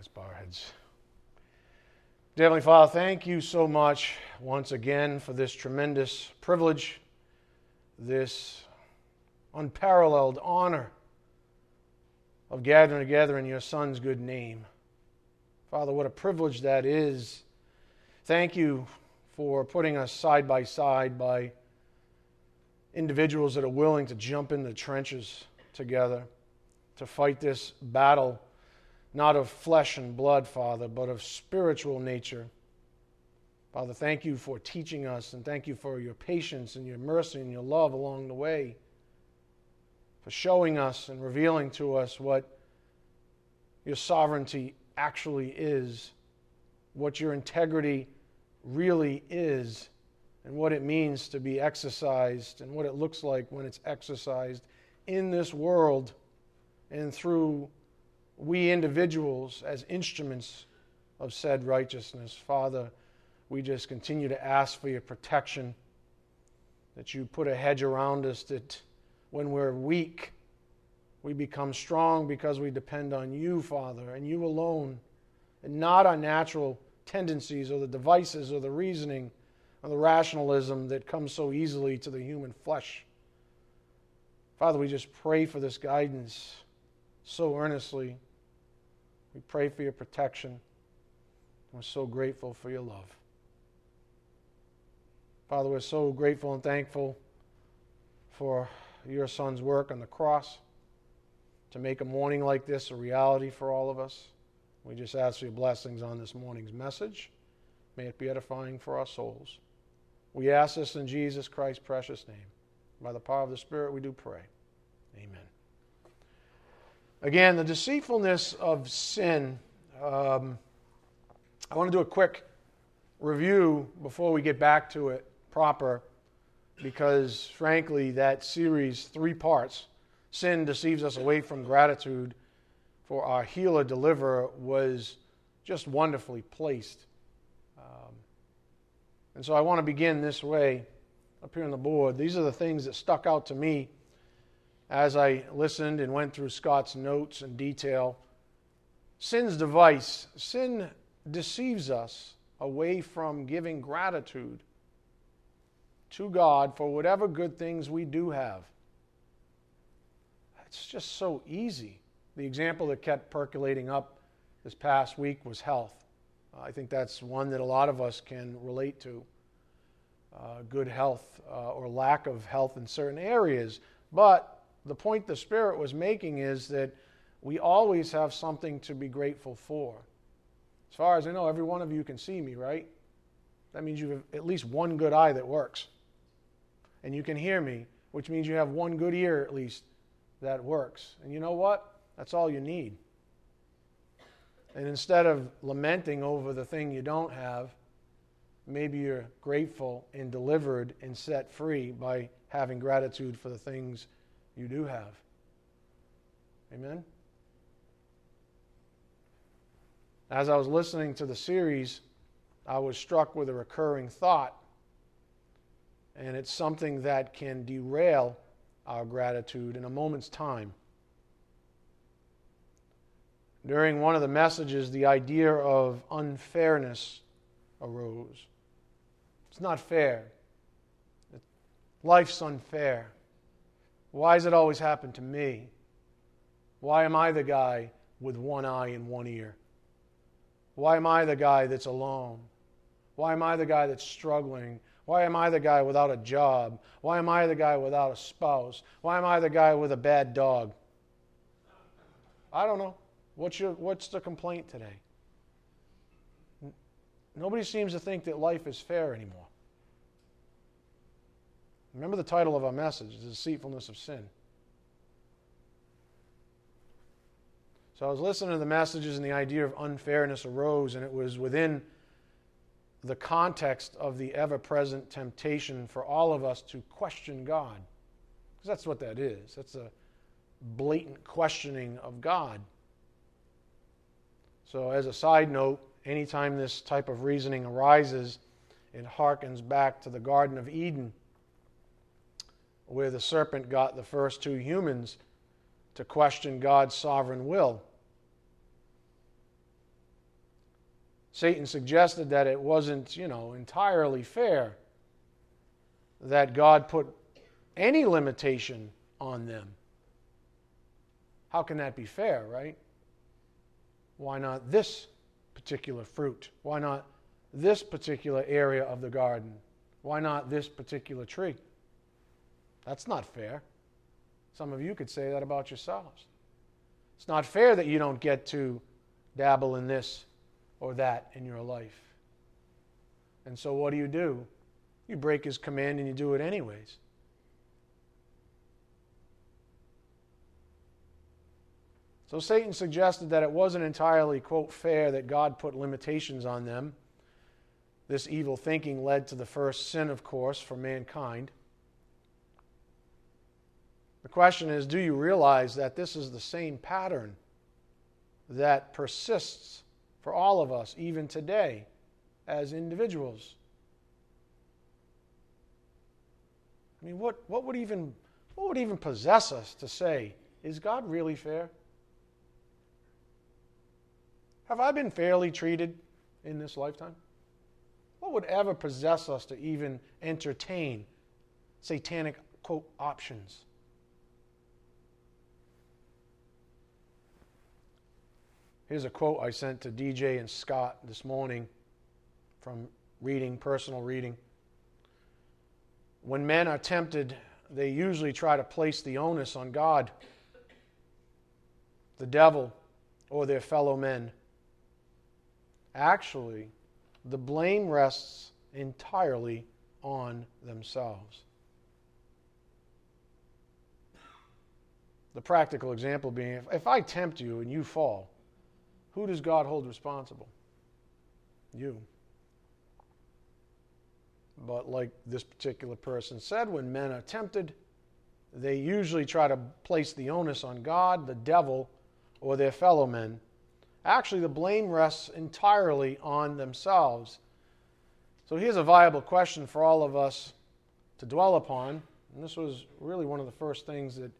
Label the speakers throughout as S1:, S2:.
S1: Let's bow our heads. Dear Heavenly Father, thank you so much once again for this tremendous privilege, this unparalleled honor of gathering together in your Son's good name. Father, what a privilege that is. Thank you for putting us side by side by individuals that are willing to jump in the trenches together to fight this battle not of flesh and blood, Father, but of spiritual nature. Father, thank you for teaching us, and thank you for your patience and your mercy and your love along the way, for showing us and revealing to us what your sovereignty actually is, what your integrity really is, and what it means to be exercised, and what it looks like when it's exercised in this world and through we individuals as instruments of said righteousness. Father, we just continue to ask for your protection, that you put a hedge around us, that when we're weak, we become strong because we depend on you, Father, and you alone, and not on natural tendencies or the devices or the reasoning or the rationalism that comes so easily to the human flesh. Father, we just pray for this guidance so earnestly. We pray for your protection. We're so grateful for your love. Father, we're so grateful and thankful for your son's work on the cross to make a morning like this a reality for all of us. We just ask for your blessings on this morning's message. May it be edifying for our souls. We ask this in Jesus Christ's precious name. By the power of the Spirit, we do pray. Amen. Again, the deceitfulness of sin. Um, I want to do a quick review before we get back to it proper, because frankly, that series, three parts, Sin Deceives Us Away from Gratitude for Our Healer Deliverer, was just wonderfully placed. Um, and so I want to begin this way up here on the board. These are the things that stuck out to me as I listened and went through Scott's notes in detail. Sin's device sin deceives us away from giving gratitude to God for whatever good things we do have. It's just so easy. The example that kept percolating up this past week was health. I think that's one that a lot of us can relate to. Uh, good health uh, or lack of health in certain areas. But the point the Spirit was making is that we always have something to be grateful for. As far as I know, every one of you can see me, right? That means you have at least one good eye that works. And you can hear me, which means you have one good ear at least that works. And you know what? That's all you need. And instead of lamenting over the thing you don't have, maybe you're grateful and delivered and set free by having gratitude for the things you do have. Amen? As I was listening to the series, I was struck with a recurring thought, and it's something that can derail our gratitude in a moment's time. During one of the messages, the idea of unfairness arose. It's not fair. Life's unfair. Why does it always happen to me? Why am I the guy with one eye and one ear? Why am I the guy that's alone? Why am I the guy that's struggling? Why am I the guy without a job? Why am I the guy without a spouse? Why am I the guy with a bad dog? I don't know. What's, your, what's the complaint today? Nobody seems to think that life is fair anymore. Remember the title of our message, The Deceitfulness of Sin. So I was listening to the messages, and the idea of unfairness arose, and it was within the context of the ever present temptation for all of us to question God. Because that's what that is. That's a blatant questioning of God. So, as a side note, anytime this type of reasoning arises, it harkens back to the Garden of Eden where the serpent got the first two humans to question God's sovereign will. Satan suggested that it wasn't, you know, entirely fair that God put any limitation on them. How can that be fair, right? Why not this particular fruit? Why not this particular area of the garden? Why not this particular tree? That's not fair. Some of you could say that about yourselves. It's not fair that you don't get to dabble in this or that in your life. And so, what do you do? You break his command and you do it anyways. So Satan suggested that it wasn't entirely, quote, fair that God put limitations on them. This evil thinking led to the first sin, of course, for mankind. The question is do you realize that this is the same pattern that persists for all of us, even today, as individuals? I mean, what, what, would even, what would even possess us to say, is God really fair? Have I been fairly treated in this lifetime? What would ever possess us to even entertain satanic, quote, options? Here's a quote I sent to DJ and Scott this morning from reading, personal reading. When men are tempted, they usually try to place the onus on God, the devil, or their fellow men. Actually, the blame rests entirely on themselves. The practical example being if, I tempt you and you fall, who does God hold responsible? You. But like this particular person said, when men are tempted, they usually try to place the onus on God, the devil, or their fellow men. Actually, the blame rests entirely on themselves. So here's a viable question for all of us to dwell upon. And this was really one of the first things that,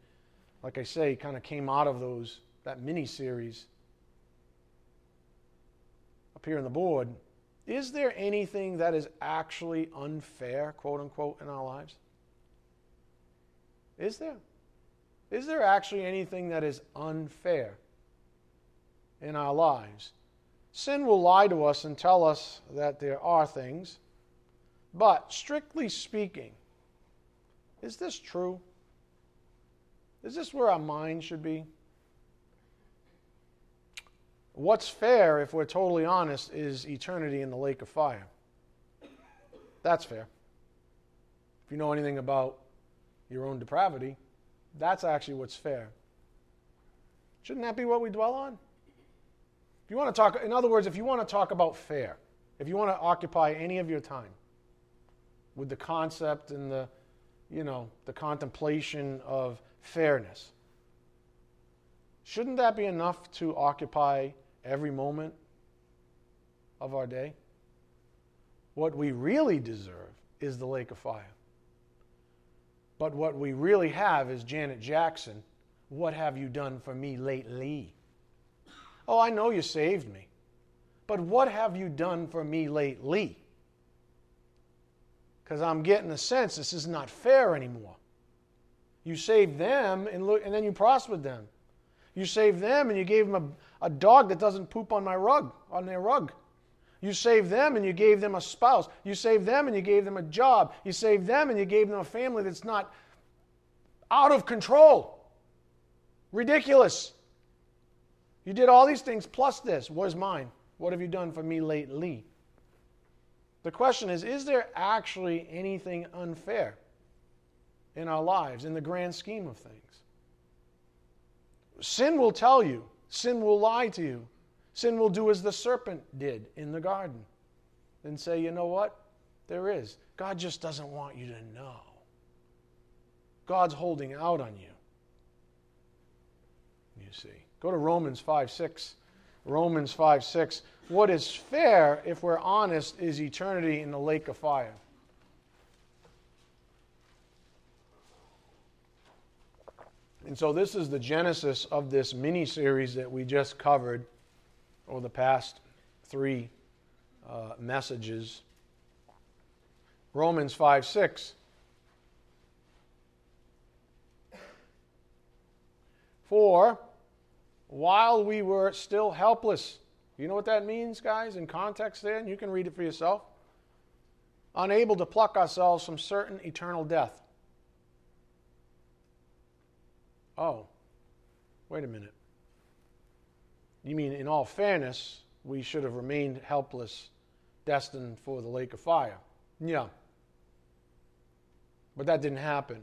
S1: like I say, kind of came out of those that mini series up here on the board. Is there anything that is actually unfair, quote unquote, in our lives? Is there? Is there actually anything that is unfair in our lives? Sin will lie to us and tell us that there are things, but strictly speaking, is this true? Is this where our mind should be? What's fair, if we're totally honest, is eternity in the lake of fire. That's fair. If you know anything about your own depravity, that's actually what's fair. Shouldn't that be what we dwell on? If you want to talk, in other words, if you want to talk about fair, if you want to occupy any of your time with the concept and the, you know, the contemplation of fairness, shouldn't that be enough to occupy every moment of our day? What we really deserve is the lake of fire. But what we really have is Janet Jackson. What have you done for me lately? Oh, I know you saved me. But what have you done for me lately? Because I'm getting the sense this is not fair anymore. You saved them and, look, and then you prospered them. You saved them and you gave them a, a dog that doesn't poop on my rug, on their rug. You saved them and you gave them a spouse. You saved them and you gave them a job. You saved them and you gave them a family that's not out of control. Ridiculous. You did all these things plus this. Where's mine? What have you done for me lately? The question is Is there actually anything unfair in our lives in the grand scheme of things? Sin will tell you, sin will lie to you. Sin will do as the serpent did in the garden and say, you know what? There is. God just doesn't want you to know. God's holding out on you. You see. Go to Romans 5 6. Romans 5 6. What is fair, if we're honest, is eternity in the lake of fire. And so, this is the genesis of this mini series that we just covered over the past three uh, messages. Romans 5 6. For while we were still helpless, you know what that means, guys, in context there? And you can read it for yourself. Unable to pluck ourselves from certain eternal death. Oh, wait a minute. You mean, in all fairness, we should have remained helpless, destined for the lake of fire? Yeah. But that didn't happen.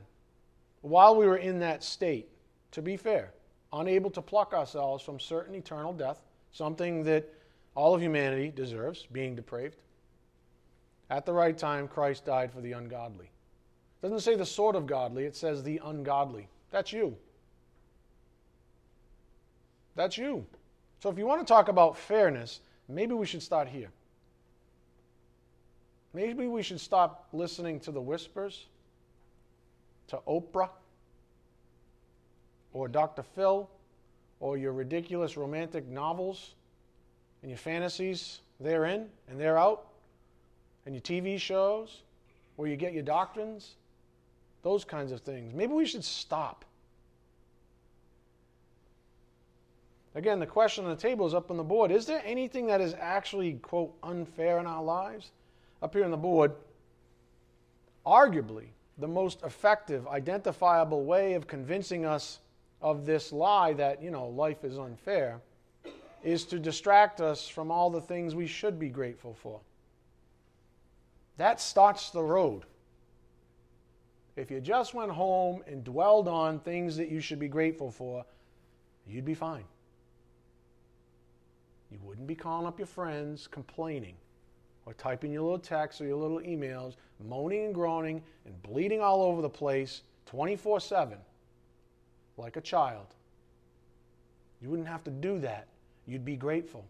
S1: While we were in that state, to be fair, unable to pluck ourselves from certain eternal death, something that all of humanity deserves, being depraved. At the right time, Christ died for the ungodly. It doesn't say the sort of godly, it says the ungodly. That's you. That's you. So if you want to talk about fairness, maybe we should start here. Maybe we should stop listening to the whispers, to Oprah, or Dr. Phil, or your ridiculous romantic novels and your fantasies, they're in and they're out, and your TV shows where you get your doctrines, those kinds of things. Maybe we should stop. Again, the question on the table is up on the board. Is there anything that is actually, quote, unfair in our lives? Up here on the board, arguably the most effective, identifiable way of convincing us of this lie that, you know, life is unfair is to distract us from all the things we should be grateful for. That starts the road. If you just went home and dwelled on things that you should be grateful for, you'd be fine. You wouldn't be calling up your friends complaining or typing your little texts or your little emails, moaning and groaning and bleeding all over the place 24 7 like a child. You wouldn't have to do that. You'd be grateful.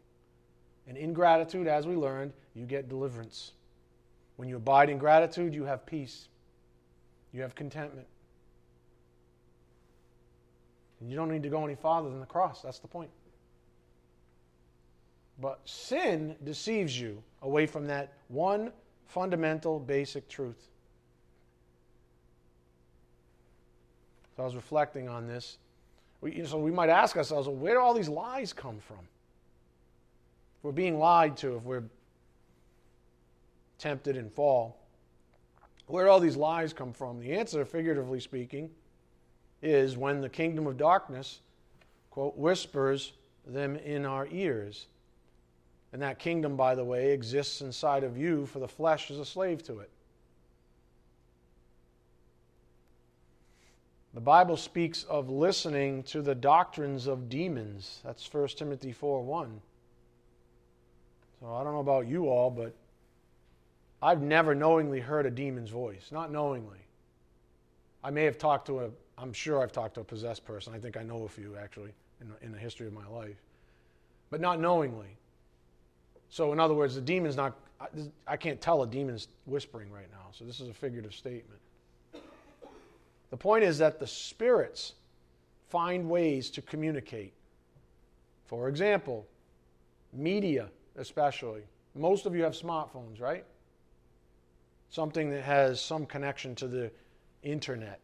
S1: And in gratitude, as we learned, you get deliverance. When you abide in gratitude, you have peace, you have contentment. And you don't need to go any farther than the cross. That's the point. But sin deceives you away from that one fundamental, basic truth. So I was reflecting on this. We, so we might ask ourselves, well, where do all these lies come from? If we're being lied to, if we're tempted and fall, where do all these lies come from? The answer, figuratively speaking, is when the kingdom of darkness, quote, whispers them in our ears. And that kingdom, by the way, exists inside of you, for the flesh is a slave to it. The Bible speaks of listening to the doctrines of demons. That's 1 Timothy 4 1. So I don't know about you all, but I've never knowingly heard a demon's voice. Not knowingly. I may have talked to a, I'm sure I've talked to a possessed person. I think I know a few actually in, in the history of my life. But not knowingly. So, in other words, the demon's not, I, can't tell a demon's whispering right now. So, this is a figurative statement. The point is that the spirits find ways to communicate. For example, media, especially. Most of you have smartphones, right? Something that has some connection to the internet.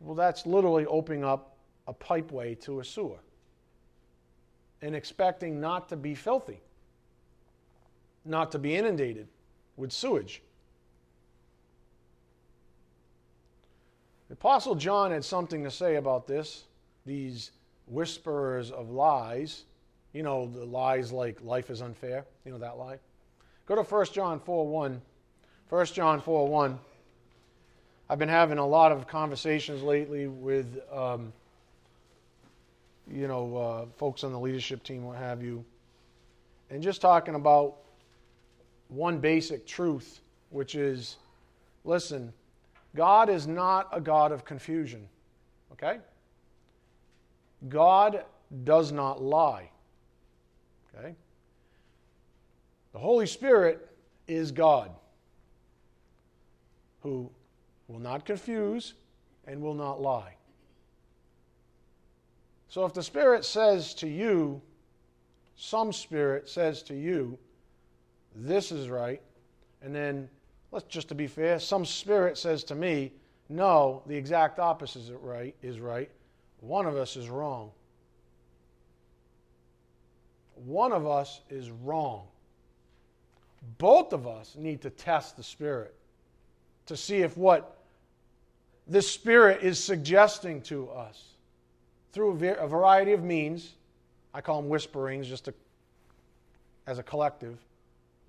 S1: Well, that's literally opening up a pipeway to a sewer and expecting not to be filthy, not to be inundated with sewage. The Apostle John had something to say about this, these whisperers of lies. You know, the lies like life is unfair. You know that lie? Go to 1 John 4 1. 1 John 4 1. I've been having a lot of conversations lately with, um, you know, uh, folks on the leadership team, what have you, and just talking about one basic truth, which is listen, God is not a God of confusion. Okay? God does not lie. Okay? The Holy Spirit is God who will not confuse and will not lie. So if the Spirit says to you, some Spirit says to you, this is right. And then, let's just to be fair, some spirit says to me, no, the exact opposite is right, is right. One of us is wrong. One of us is wrong. Both of us need to test the spirit to see if what the spirit is suggesting to us through a variety of means. I call them whisperings just to, as a collective.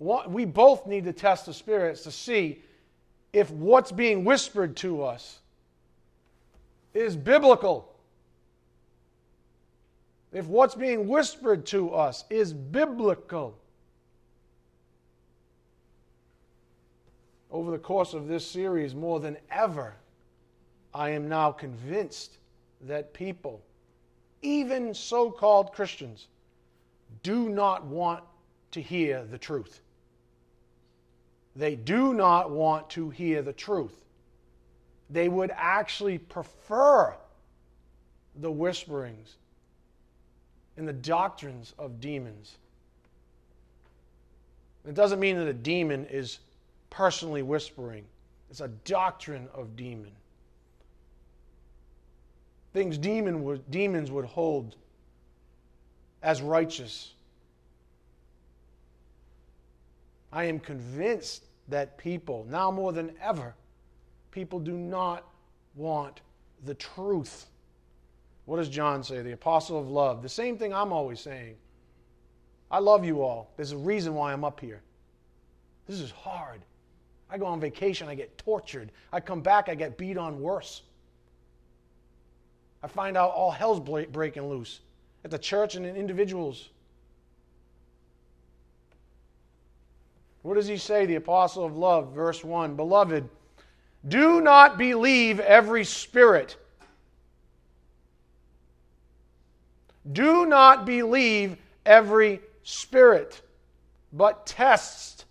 S1: We both need to test the spirits to see if what's being whispered to us is biblical. If what's being whispered to us is biblical. Over the course of this series, more than ever, I am now convinced that people, even so called Christians, do not want to hear the truth. They do not want to hear the truth. They would actually prefer the whisperings and the doctrines of demons. It doesn't mean that a demon is personally whispering, it's a doctrine of demon. Things demon would, demons would hold as righteous I am convinced that people, now more than ever, people do not want the truth. What does John say? The apostle of love. The same thing I'm always saying. I love you all. There's a reason why I'm up here. This is hard. I go on vacation, I get tortured. I come back, I get beat on worse. I find out all hell's breaking loose at the church and in individuals. What does he say, the apostle of love, verse 1? Beloved, do not believe every spirit. Do not believe every spirit, but test.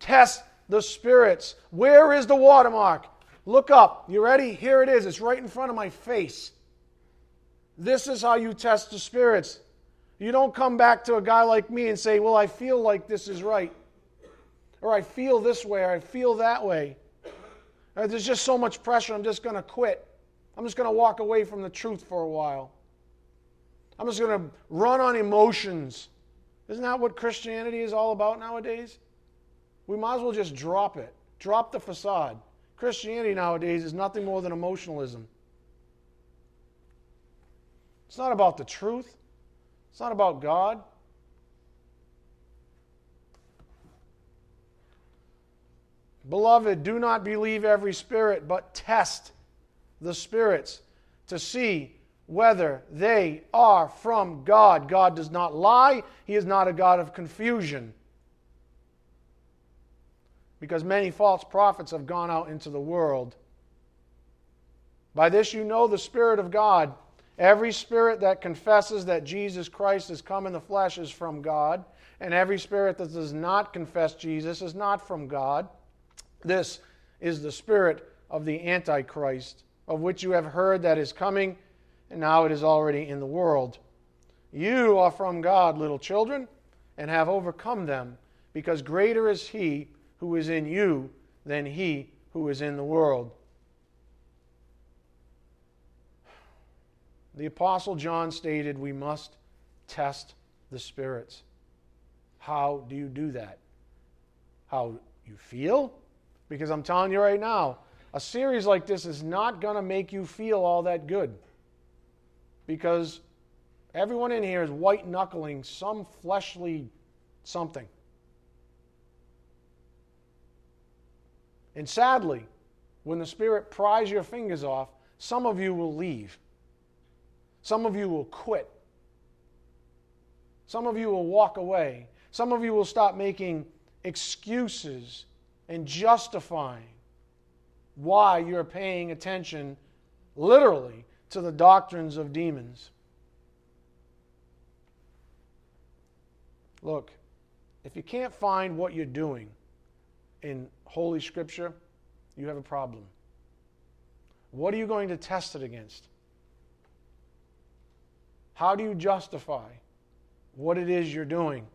S1: Test the spirits. Where is the watermark? Look up. You ready? Here it is. It's right in front of my face. This is how you test the spirits. You don't come back to a guy like me and say, Well, I feel like this is right. Or I feel this way, or I feel that way. Or there's just so much pressure, I'm just going to quit. I'm just going to walk away from the truth for a while. I'm just going to run on emotions. Isn't that what Christianity is all about nowadays? We might as well just drop it, drop the facade. Christianity nowadays is nothing more than emotionalism. It's not about the truth. It's not about God. Beloved, do not believe every spirit, but test the spirits to see whether they are from God. God does not lie, He is not a God of confusion. Because many false prophets have gone out into the world. By this you know the Spirit of God. Every spirit that confesses that Jesus Christ has come in the flesh is from God, and every spirit that does not confess Jesus is not from God. This is the spirit of the Antichrist, of which you have heard that is coming, and now it is already in the world. You are from God, little children, and have overcome them, because greater is He who is in you than He who is in the world. The Apostle John stated we must test the spirits. How do you do that? How you feel? Because I'm telling you right now, a series like this is not going to make you feel all that good. Because everyone in here is white knuckling some fleshly something. And sadly, when the Spirit pries your fingers off, some of you will leave. Some of you will quit. Some of you will walk away. Some of you will stop making excuses and justifying why you're paying attention, literally, to the doctrines of demons. Look, if you can't find what you're doing in Holy Scripture, you have a problem. What are you going to test it against? How do you justify what it is you're doing?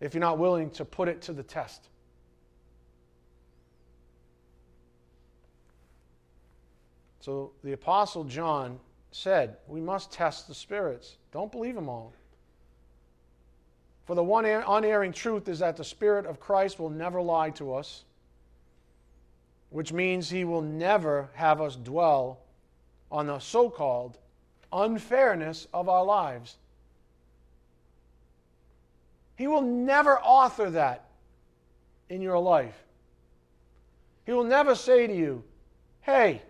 S1: if you're not willing to put it to the test. So the Apostle John said, We must test the spirits. Don't believe them all. For the one unerring truth is that the Spirit of Christ will never lie to us, which means he will never have us dwell on the so called unfairness of our lives. He will never author that in your life. He will never say to you, Hey,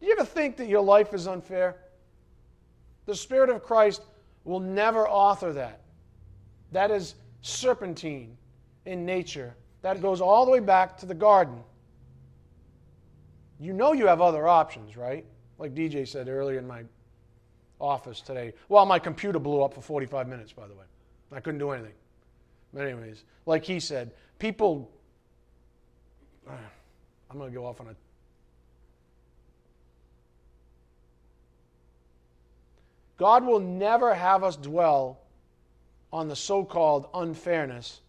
S1: do you ever think that your life is unfair? The Spirit of Christ will never author that. That is serpentine in nature. That goes all the way back to the garden. You know you have other options, right? Like DJ said earlier in my office today. Well, my computer blew up for 45 minutes, by the way. I couldn't do anything. But, anyways, like he said, people. I'm going to go off on a. God will never have us dwell on the so called unfairness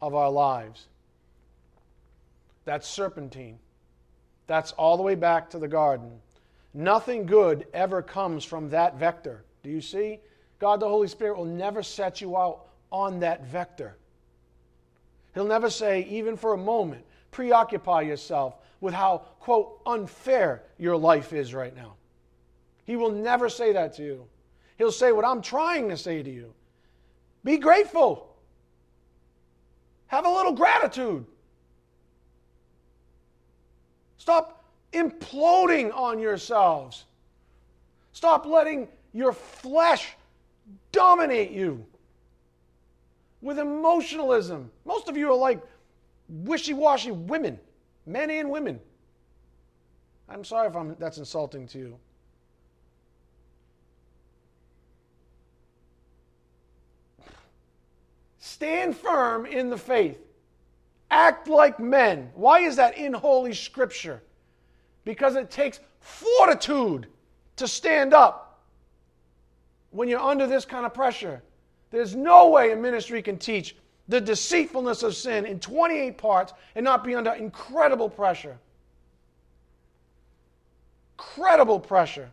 S1: of our lives. That's serpentine. That's all the way back to the garden. Nothing good ever comes from that vector. Do you see? God the Holy Spirit will never set you out on that vector. He'll never say, even for a moment, preoccupy yourself with how, quote, unfair your life is right now. He will never say that to you. He'll say what I'm trying to say to you be grateful, have a little gratitude. Stop imploding on yourselves. Stop letting your flesh dominate you with emotionalism. Most of you are like wishy washy women, men and women. I'm sorry if I'm, that's insulting to you. Stand firm in the faith. Act like men. Why is that in Holy Scripture? Because it takes fortitude to stand up when you're under this kind of pressure. There's no way a ministry can teach the deceitfulness of sin in 28 parts and not be under incredible pressure. Incredible pressure.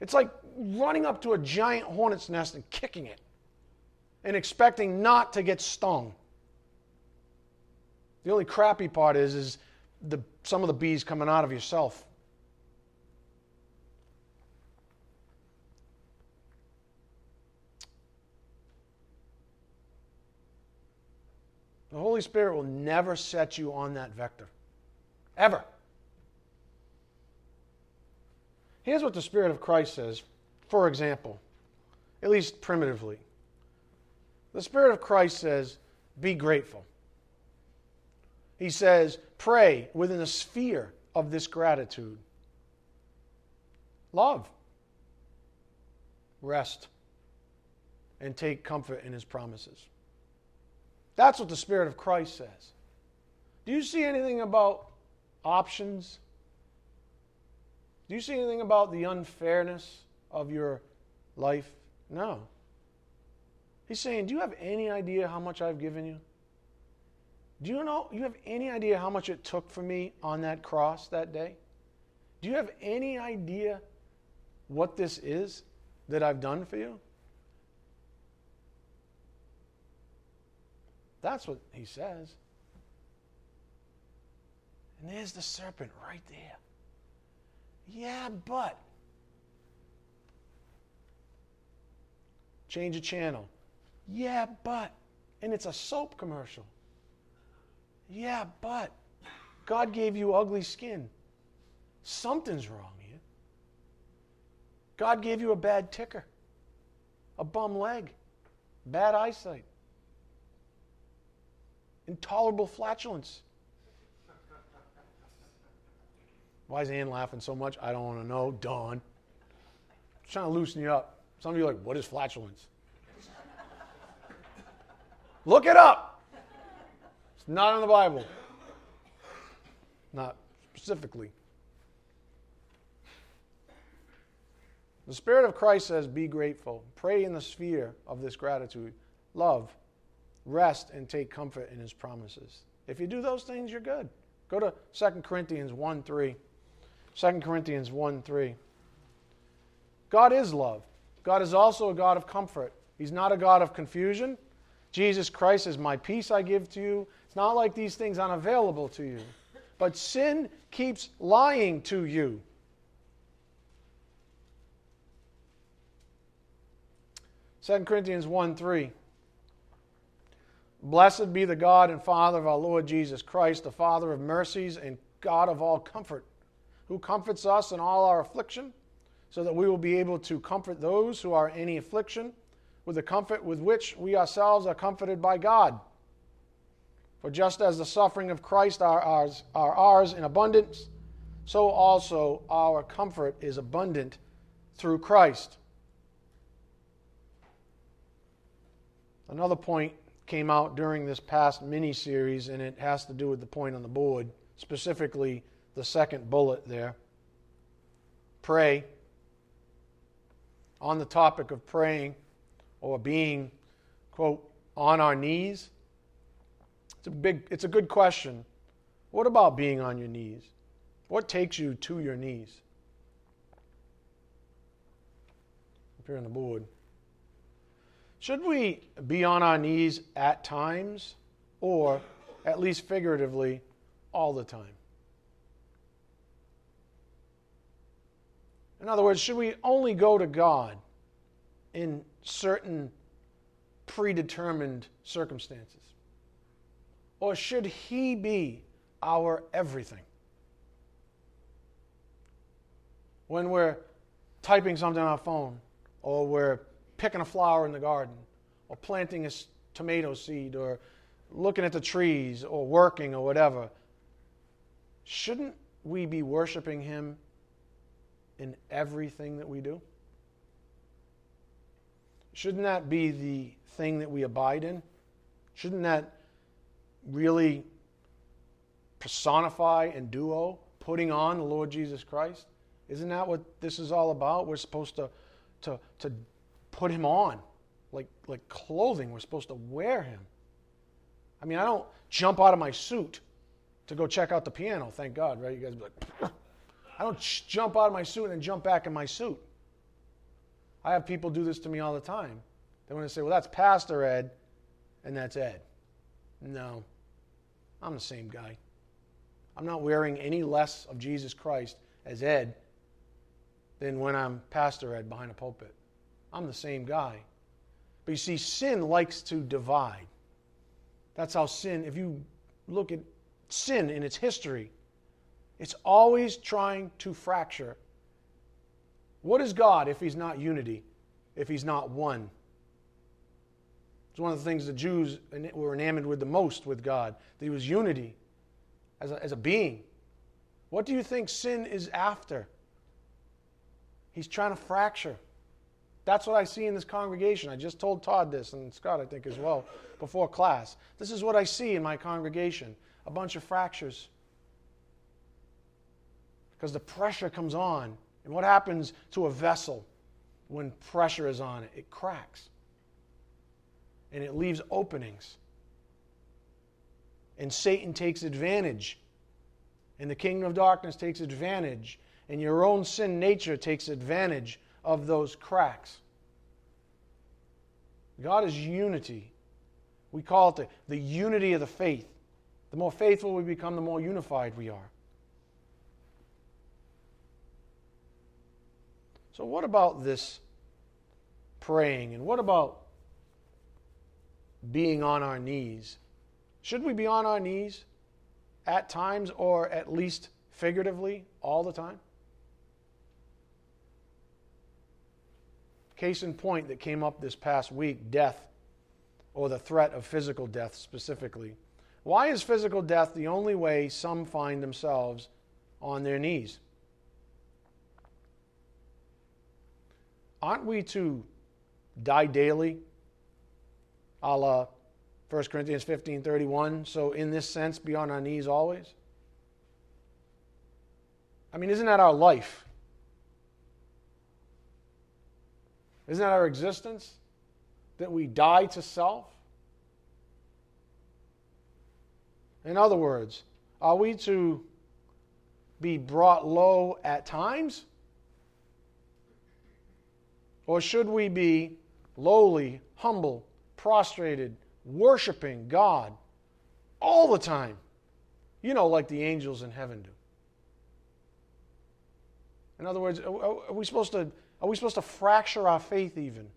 S1: It's like running up to a giant hornet's nest and kicking it and expecting not to get stung. The only crappy part is, is the, some of the bees coming out of yourself. The Holy Spirit will never set you on that vector. Ever. Here's what the Spirit of Christ says, for example, at least primitively. The Spirit of Christ says, be grateful. He says, pray within the sphere of this gratitude. Love. Rest. And take comfort in his promises. That's what the Spirit of Christ says. Do you see anything about options? Do you see anything about the unfairness of your life? No. He's saying, Do you have any idea how much I've given you? Do you know, you have any idea how much it took for me on that cross that day? Do you have any idea what this is that I've done for you? That's what he says. And there's the serpent right there. Yeah, but. Change a channel. Yeah, but. And it's a soap commercial. Yeah, but. God gave you ugly skin. Something's wrong here. God gave you a bad ticker, a bum leg, bad eyesight intolerable flatulence. Why is Ann laughing so much? I don't want to know. Dawn. Just trying to loosen you up. Some of you are like, what is flatulence? Look it up. It's not in the Bible. Not specifically. The Spirit of Christ says, be grateful. Pray in the sphere of this gratitude. Love, rest and take comfort in his promises. If you do those things, you're good. Go to 2 Corinthians 1 3. 2 Corinthians 1 3. God is love. God is also a God of comfort. He's not a God of confusion. Jesus Christ is my peace I give to you. It's not like these things unavailable to you. But sin keeps lying to you. Second Corinthians 1 3. Blessed be the God and Father of our Lord Jesus Christ, the Father of mercies and God of all comfort, who comforts us in all our affliction, so that we will be able to comfort those who are in any affliction with the comfort with which we ourselves are comforted by God. For just as the suffering of Christ are ours, are ours in abundance, so also our comfort is abundant through Christ. Another point came out during this past mini series, and it has to do with the point on the board, specifically the second bullet there. Pray. On the topic of praying or being, quote, on our knees, it's a big, it's a good question. What about being on your knees? What takes you to your knees? Up here on the board. Should we be on our knees at times, or at least figuratively, all the time? In other words, should we only go to God in certain predetermined circumstances? Or should He be our everything? When we're typing something on our phone, or we're picking a flower in the garden, or planting a tomato seed, or looking at the trees, or working, or whatever, shouldn't we be worshiping Him in everything that we do? Shouldn't that be the thing that we abide in? Shouldn't that really personify and duo putting on the Lord Jesus Christ? Isn't that what this is all about? We're supposed to, to, to put him on like, like clothing. We're supposed to wear him. I mean, I don't jump out of my suit to go check out the piano, thank God, right? You guys be like, I don't jump out of my suit and then jump back in my suit. I have people do this to me all the time. They want to say, well, that's Pastor Ed and that's Ed. No, I'm the same guy. I'm not wearing any less of Jesus Christ as Ed than when I'm Pastor Ed behind a pulpit. I'm the same guy. But you see, sin likes to divide. That's how sin, if you look at sin in its history, it's always trying to fracture. What is God if He's not unity, if He's not one? It's one of the things the Jews were enamored with the most with God, that He was unity as a, as a being. What do you think sin is after? He's trying to fracture. That's what I see in this congregation. I just told Todd this, and Scott, I think, as well, before class. This is what I see in my congregation a bunch of fractures. Because the pressure comes on. And what happens to a vessel when pressure is on it? It cracks. And it leaves openings. And Satan takes advantage. And the kingdom of darkness takes advantage. And your own sin nature takes advantage of those cracks. God is unity. We call it the, the unity of the faith. The more faithful we become, the more unified we are. So, what about this praying? And what about being on our knees? Should we be on our knees at times or at least figuratively all the time? Case in point that came up this past week death, or the threat of physical death specifically. Why is physical death the only way some find themselves on their knees? Aren't we to die daily? A la 1 Corinthians 15 31. So, in this sense, be on our knees always? I mean, isn't that our life? Isn't that our existence? That we die to self? In other words, are we to be brought low at times? Or should we be lowly, humble, prostrated, worshiping God all the time? You know, like the angels in heaven do. In other words, are we supposed to, are we supposed to fracture our faith even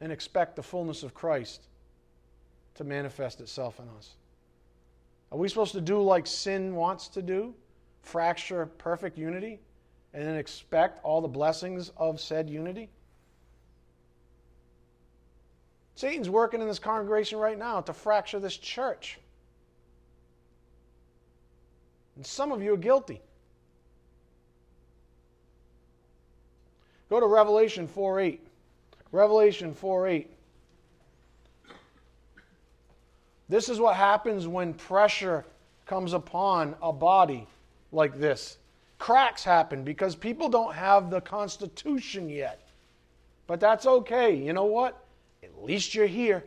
S1: and expect the fullness of Christ to manifest itself in us? Are we supposed to do like sin wants to do? Fracture perfect unity and then expect all the blessings of said unity? Satan's working in this congregation right now to fracture this church. And some of you are guilty. Go to Revelation 4 8. Revelation 4 8. This is what happens when pressure comes upon a body like this. Cracks happen because people don't have the Constitution yet. But that's okay. You know what? At least you're here.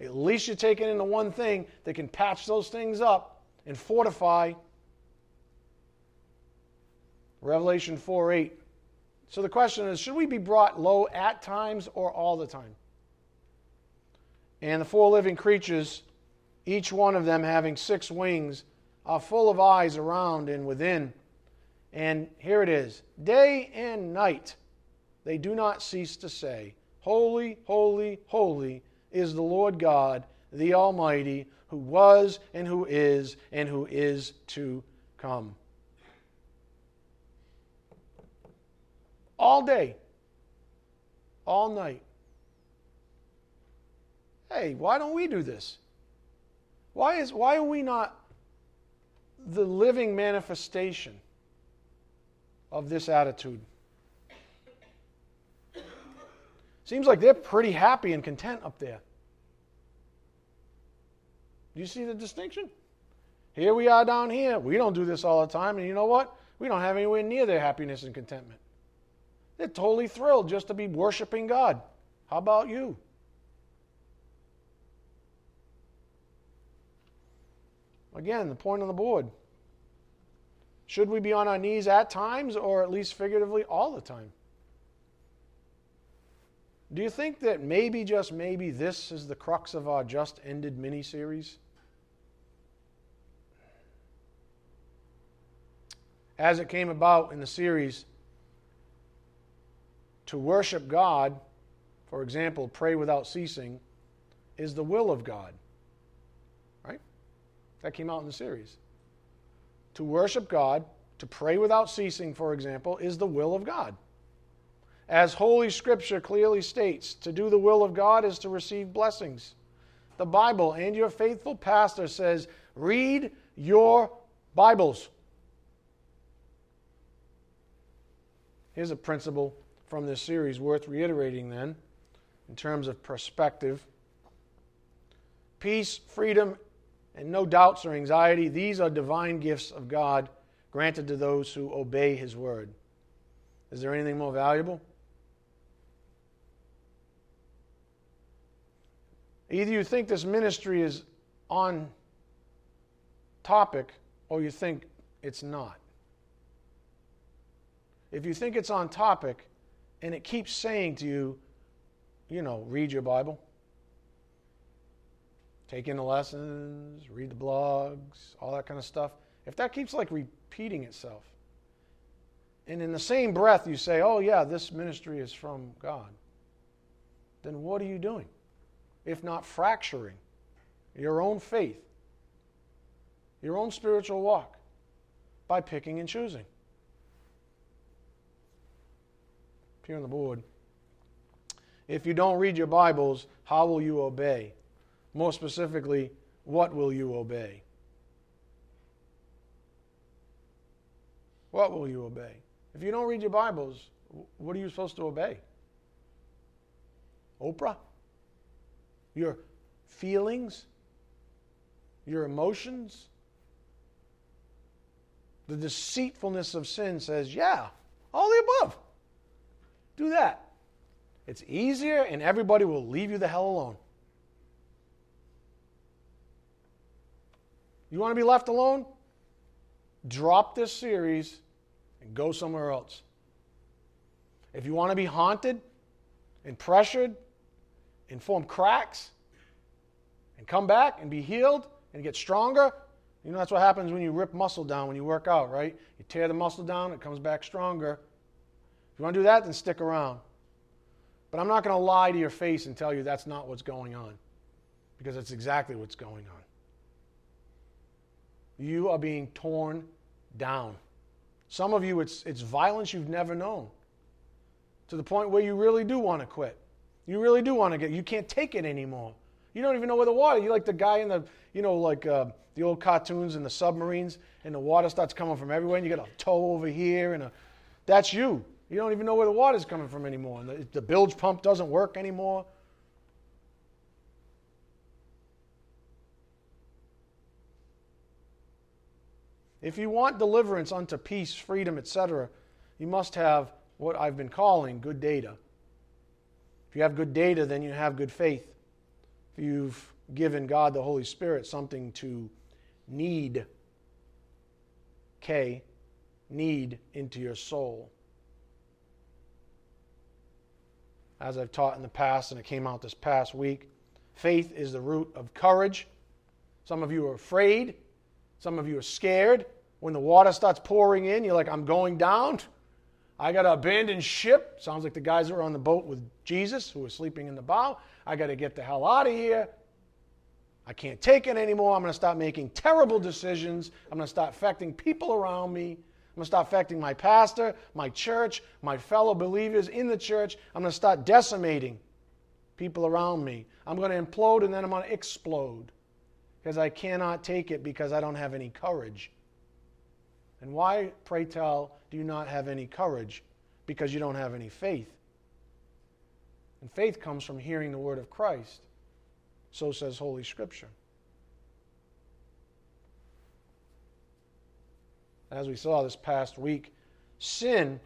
S1: At least you're taking into one thing that can patch those things up and fortify. Revelation 4 8. So the question is should we be brought low at times or all the time? And the four living creatures, each one of them having six wings, are full of eyes around and within. And here it is day and night they do not cease to say, Holy, holy, holy is the Lord God, the Almighty, who was and who is and who is to come. all day, all night. Hey, why don't we do this? Why, is, why are we not the living manifestation of this attitude? Seems like they're pretty happy and content up there. Do you see the distinction? Here we are down here. We don't do this all the time, and you know what? We don't have anywhere near their happiness and contentment. They're totally thrilled just to be worshiping God. How about you? Again, the point on the board. Should we be on our knees at times, or at least figuratively all the time? Do you think that maybe, just maybe, this is the crux of our just ended mini series? As it came about in the series, to worship God, for example, pray without ceasing, is the will of God. Right? That came out in the series. To worship God, to pray without ceasing, for example, is the will of God. As Holy Scripture clearly states, to do the will of God is to receive blessings. The Bible and your faithful pastor says, read your Bibles. Here's a principle from this series worth reiterating then, in terms of perspective. Peace, freedom, and no doubts or anxiety, these are divine gifts of God granted to those who obey His word. Is there anything more valuable? Either you think this ministry is on topic or you think it's not. If you think it's on topic, and it keeps saying to you, you know, read your Bible, take in the lessons, read the blogs, all that kind of stuff. If that keeps like repeating itself, and in the same breath you say, oh, yeah, this ministry is from God, then what are you doing? If not fracturing your own faith, your own spiritual walk by picking and choosing. here on the board. If you don't read your Bibles, how will you obey? More specifically, what will you obey? What will you obey? If you don't read your Bibles, what are you supposed to obey? Oprah? Your feelings? Your emotions? The deceitfulness of sin says, yeah, all the above. Do that. It's easier, and everybody will leave you the hell alone. You want to be left alone? Drop this series and go somewhere else. If you want to be haunted and pressured and form cracks and come back and be healed and get stronger, you know that's what happens when you rip muscle down when you work out, right? You tear the muscle down, it comes back stronger. If you want to do that, then stick around. But I'm not going to lie to your face and tell you that's not what's going on because that's exactly what's going on. You are being torn down. Some of you, it's, it's violence you've never known to the point where you really do want to quit. You really do want to get, you can't take it anymore. You don't even know where the water, you're like the guy in the, you know, like uh, the old cartoons and the submarines, and the water starts coming from everywhere, and you got a toe over here, and a, that's you. You don't even know where the water's coming from anymore. And the, the bilge pump doesn't work anymore. If you want deliverance unto peace, freedom, etc., you must have what I've been calling good data. If you have good data, then you have good faith. If you've given God the Holy Spirit something to knead, K, knead into your soul. As I've taught in the past, and it came out this past week, faith is the root of courage. Some of you are afraid. Some of you are scared. When the water starts pouring in, you're like, I'm going down. I got to abandon ship. Sounds like the guys that were on the boat with Jesus who were sleeping in the bow. I got to get the hell out of here. I can't take it anymore. I'm going to start making terrible decisions. I'm going to start affecting people around me. I'm going to start affecting my pastor, my church, my fellow believers in the church. I'm going to start decimating people around me. I'm going to implode and then I'm going to explode because I cannot take it because I don't have any courage. And why, pray tell, do you not have any courage? Because you don't have any faith. And faith comes from hearing the word of Christ. So says Holy Scripture. As we saw this past week, sin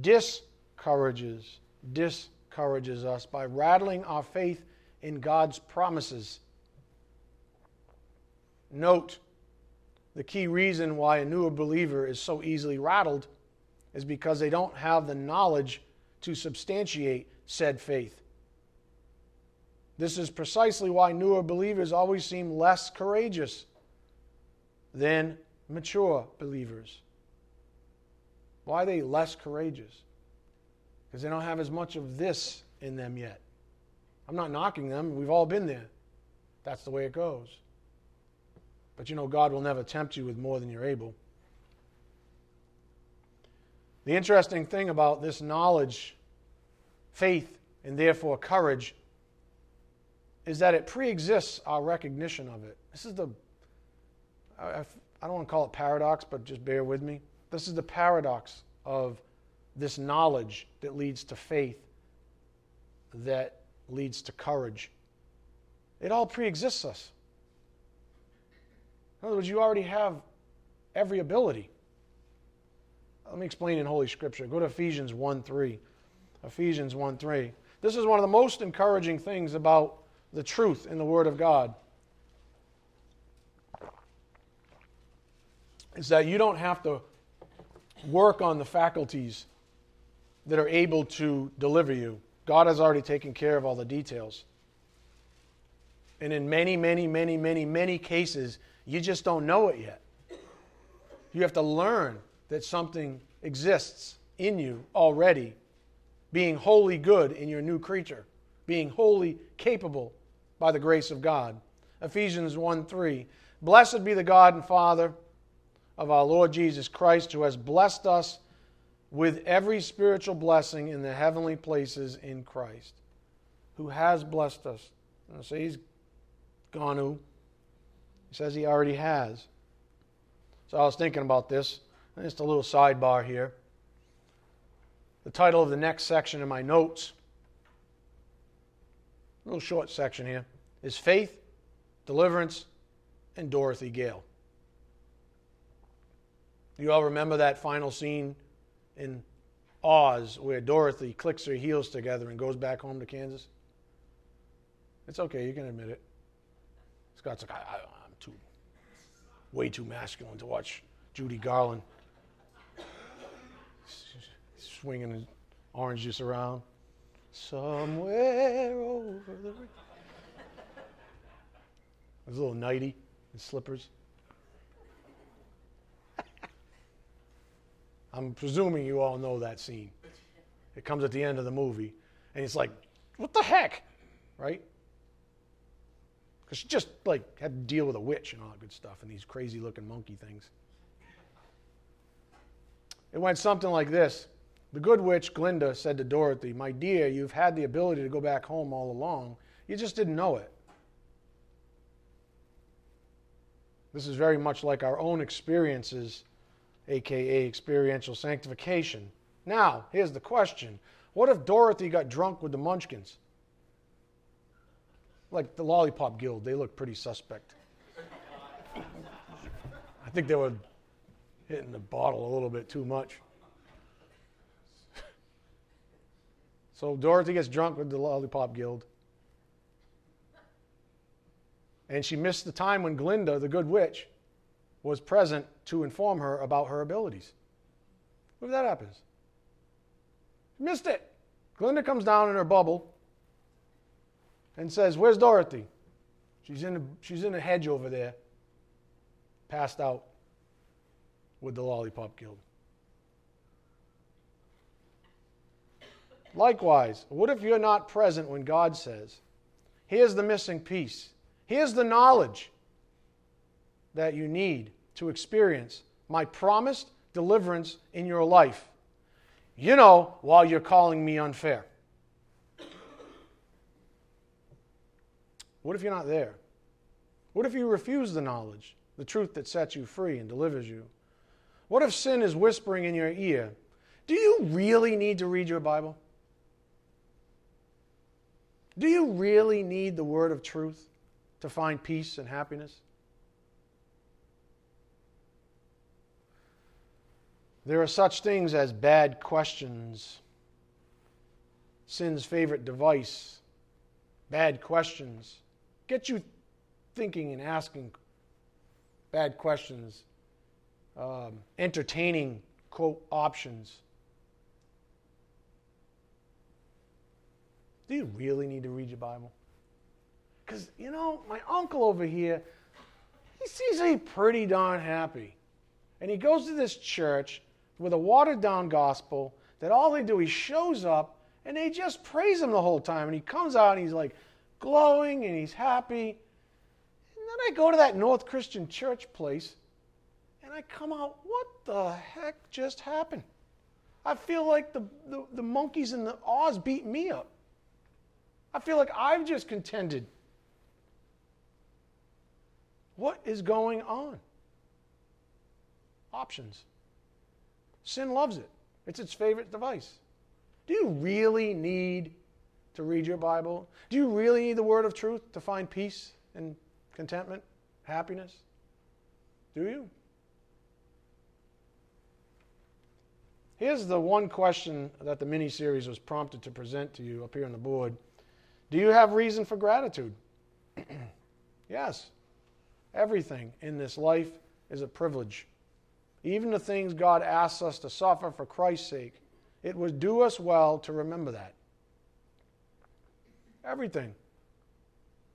S1: discourages, discourages us by rattling our faith in God's promises. Note the key reason why a newer believer is so easily rattled is because they don't have the knowledge to substantiate said faith. This is precisely why newer believers always seem less courageous than mature believers. Why are they less courageous? Because they don't have as much of this in them yet. I'm not knocking them, we've all been there. That's the way it goes. But you know, God will never tempt you with more than you're able. The interesting thing about this knowledge, faith, and therefore courage is that it pre-exists our recognition of it. This is the, I, I don't want to call it paradox, but just bear with me. This is the paradox of this knowledge that leads to faith, that leads to courage. It all pre-exists us. In other words, you already have every ability. Let me explain in Holy Scripture. Go to Ephesians 1 3. Ephesians 1 3. This is one of the most encouraging things about the truth in the Word of God. Is that you don't have to work on the faculties that are able to deliver you. God has already taken care of all the details. And in many, many, many, many, many cases, you just don't know it yet. You have to learn that something exists in you already, being wholly good in your new creature, being wholly capable by the grace of God. Ephesians 1 3. Blessed be the God and Father of our Lord Jesus Christ, who has blessed us with every spiritual blessing in the heavenly places in Christ. Who has blessed us. So he's gone? He says he already has. So I was thinking about this. Just a little sidebar here. The title of the next section in my notes, a little short section here, is Faith, Deliverance, and Dorothy Gale. You all remember that final scene in Oz where Dorothy clicks her heels together and goes back home to Kansas? It's okay, you can admit it. Scott's like, I, I, way too masculine to watch Judy Garland swinging his orange juice around. Somewhere over the. His little nighty and slippers. I'm presuming you all know that scene. It comes at the end of the movie, and he's like, "What the heck?" Right? Because she just like had to deal with a witch and all that good stuff, and these crazy-looking monkey things. It went something like this. The good witch, Glinda, said to Dorothy, My dear, you've had the ability to go back home all along. You just didn't know it. This is very much like our own experiences, aka experiential sanctification. Now, here's the question What if Dorothy got drunk with the Munchkins? Like the Lollipop Guild, they look pretty suspect. I think they were hitting the bottle a little bit too much. so Dorothy gets drunk with the Lollipop Guild. And she missed the time when Glinda, the good witch, was present to inform her about her abilities. What if that happens? She missed it. Glinda comes down in her bubble and says, Where's Dorothy? She's in a, she's in a hedge over there, passed out with the Lollipop Guild. Likewise, what if you're not present when God says, Here's the missing piece, here's the knowledge that you need to experience my promised deliverance in your life? You know, while you're calling me unfair. What if you're not there? What if you refuse the knowledge, the truth that sets you free and delivers you? What if sin is whispering in your ear? Do you really need to read your Bible? Do you really need the word of truth to find peace and happiness? There are such things as bad questions, sin's favorite device. Bad questions get you thinking and asking bad questions um, entertaining, quote, options. Do you really need to read your Bible? Because, you know, my uncle over here, he seems to pretty darn happy. And he goes to this church with a watered down gospel that all they do, he shows up and they just praise him the whole time. And he comes out and he's like glowing and he's happy. And then I go to that North Christian church place and I come out, what the heck just happened? I feel like the, the, the monkeys in the Oz beat me up. I feel like I've just contended. What is going on? Options. Sin loves it, it's its favorite device. Do you really need to read your Bible? Do you really need the word of truth to find peace and contentment, happiness? Do you? Here's the one question that the mini series was prompted to present to you up here on the board. Do you have reason for gratitude? yes. Everything in this life is a privilege. Even the things God asks us to suffer for Christ's sake, it would do us well to remember that. Everything.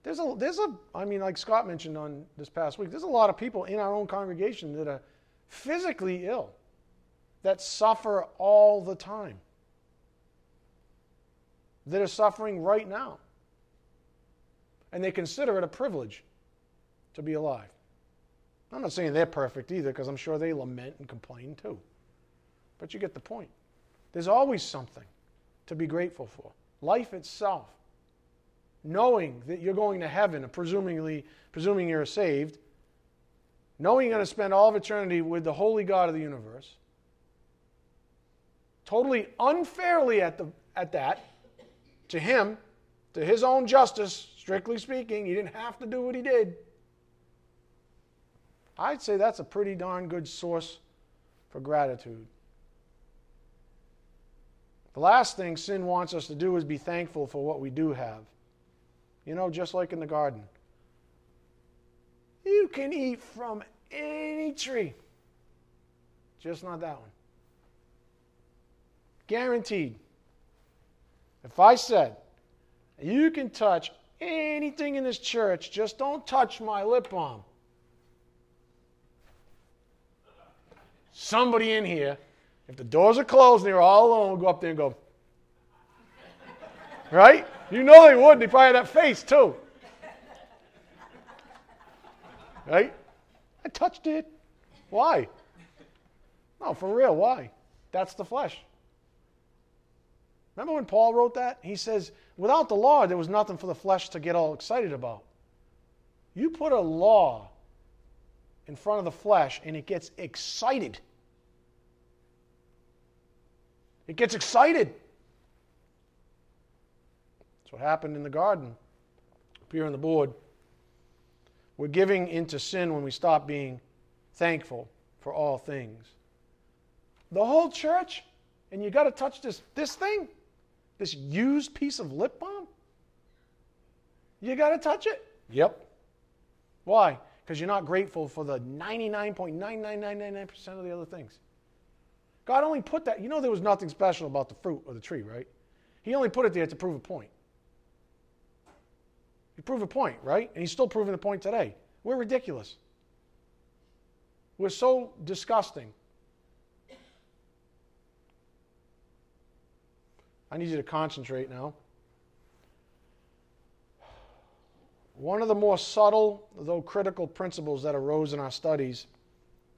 S1: There's a, there's a, I mean, like Scott mentioned on this past week, there's a lot of people in our own congregation that are physically ill that suffer all the time, that are suffering right now. And they consider it a privilege to be alive. I'm not saying they're perfect either, because I'm sure they lament and complain too. But you get the point. There's always something to be grateful for. Life itself. Knowing that you're going to heaven, presumably, presuming you're saved, knowing you're going to spend all of eternity with the holy God of the universe, totally unfairly at, the, at that, to him, to his own justice, strictly speaking. He didn't have to do what he did. I'd say that's a pretty darn good source for gratitude. The last thing sin wants us to do is be thankful for what we do have. You know, just like in the garden. You can eat from any tree. Just not that one. Guaranteed. If I said, you can touch anything in this church, just don't touch my lip balm. Somebody in here, if the doors are closed and they're all alone, will go up there and go, right? You know they would. They probably had that face too. Right? I touched it. Why? No, for real, why? That's the flesh. Remember when Paul wrote that? He says, without the law, there was nothing for the flesh to get all excited about. You put a law in front of the flesh and it gets excited. It gets excited. That's what happened in the garden. Up here on the board. We're giving into sin when we stop being thankful for all things. The whole church, and you got to touch this, this thing, this used piece of lip balm? You got to touch it? Yep. Why? Because you're not grateful for the 99.99999% of the other things. God only put that, you know, there was nothing special about the fruit or the tree, right? He only put it there to prove a point. He proved a point, right? And he's still proving the point today. We're ridiculous. We're so disgusting. I need you to concentrate now. One of the more subtle, though critical, principles that arose in our studies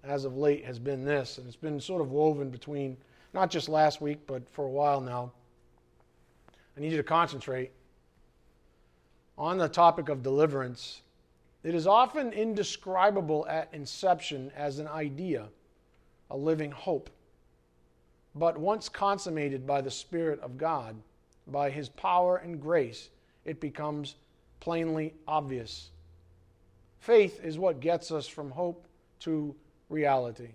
S1: as of late has been this, and it's been sort of woven between not just last week, but for a while now. I need you to concentrate on the topic of deliverance. It is often indescribable at inception as an idea, a living hope. But once consummated by the Spirit of God, by His power and grace, it becomes plainly obvious. Faith is what gets us from hope to reality.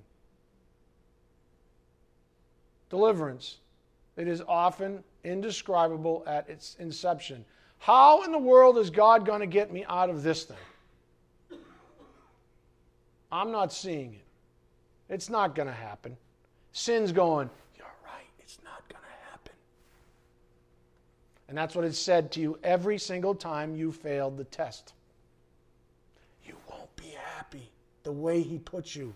S1: Deliverance. It is often indescribable at its inception. How in the world is God going to get me out of this thing? I'm not seeing it. It's not going to happen. Sin's going, You're right, it's not going to happen. And that's what it said to you every single time you failed the test. You won't be happy the way He puts you.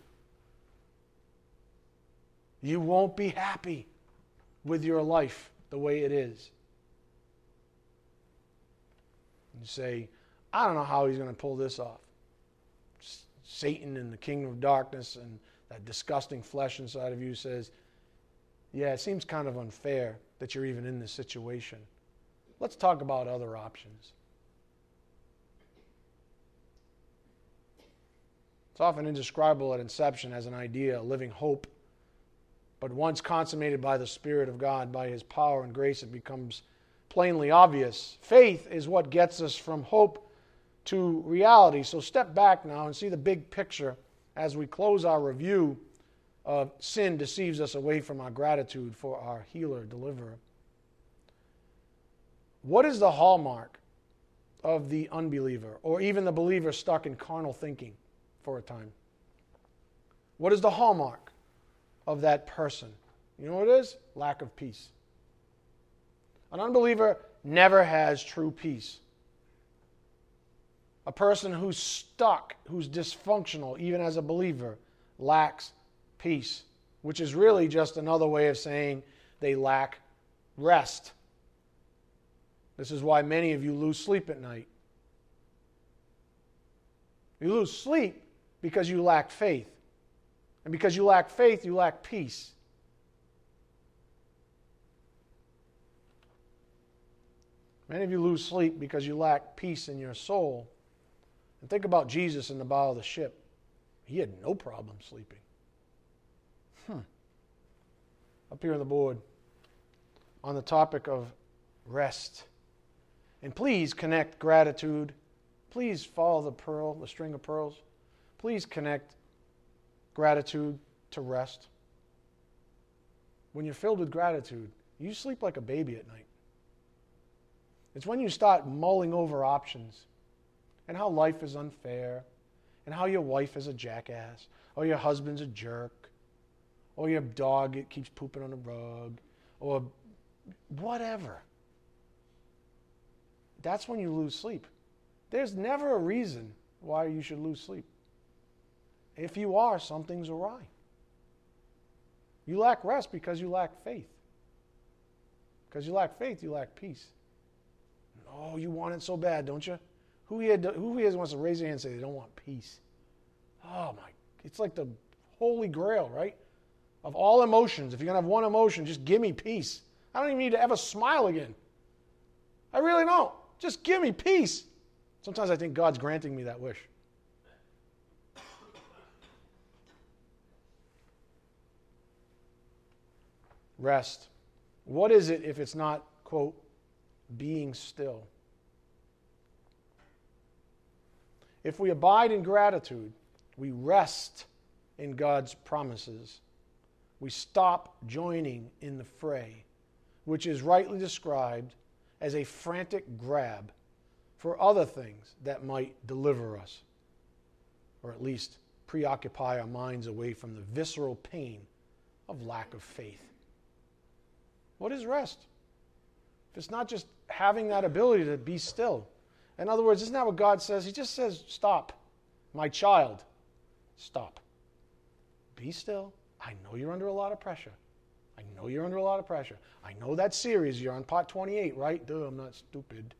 S1: You won't be happy with your life the way it is. You say, I don't know how he's going to pull this off. Satan and the kingdom of darkness and that disgusting flesh inside of you says, Yeah, it seems kind of unfair that you're even in this situation. Let's talk about other options. It's often indescribable at inception as an idea, a living hope. But once consummated by the Spirit of God, by His power and grace, it becomes plainly obvious. Faith is what gets us from hope to reality. So step back now and see the big picture as we close our review of sin deceives us away from our gratitude for our healer, deliverer. What is the hallmark of the unbeliever or even the believer stuck in carnal thinking for a time? What is the hallmark of that person? You know what it is? Lack of peace. An unbeliever never has true peace. A person who's stuck, who's dysfunctional, even as a believer, lacks peace, which is really just another way of saying they lack rest. This is why many of you lose sleep at night. You lose sleep because you lack faith. And because you lack faith, you lack peace. Many of you lose sleep because you lack peace in your soul. And think about Jesus in the bow of the ship. He had no problem sleeping. Hmm. Up here on the board, on the topic of rest. And please connect gratitude. Please follow the pearl, the string of pearls. Please connect gratitude to rest. When you're filled with gratitude, you sleep like a baby at night. It's when you start mulling over options and how life is unfair and how your wife is a jackass, or your husband's a jerk, or your dog keeps pooping on the rug, or whatever. That's when you lose sleep. There's never a reason why you should lose sleep. If you are, something's awry. You lack rest because you lack faith. Because you lack faith, you lack peace. Oh, you want it so bad, don't you? Who here, who here wants to raise their hand and say they don't want peace? Oh my, it's like the holy grail, right? Of all emotions, if you're going to have one emotion, just give me peace. I don't even need to ever smile again. I really don't. Just give me peace. Sometimes I think God's granting me that wish. Rest. What is it if it's not, quote, being still? If we abide in gratitude, we rest in God's promises. We stop joining in the fray, which is rightly described as a frantic grab for other things that might deliver us, or at least preoccupy our minds away from the visceral pain of lack of faith. What is rest? If it's not just having that ability to be still. In other words, isn't that what God says? He just says, Stop, my child, stop. Be still. I know you're under a lot of pressure. I know you're under a lot of pressure. I know that series, you're on part 28, right? Duh, I'm not stupid.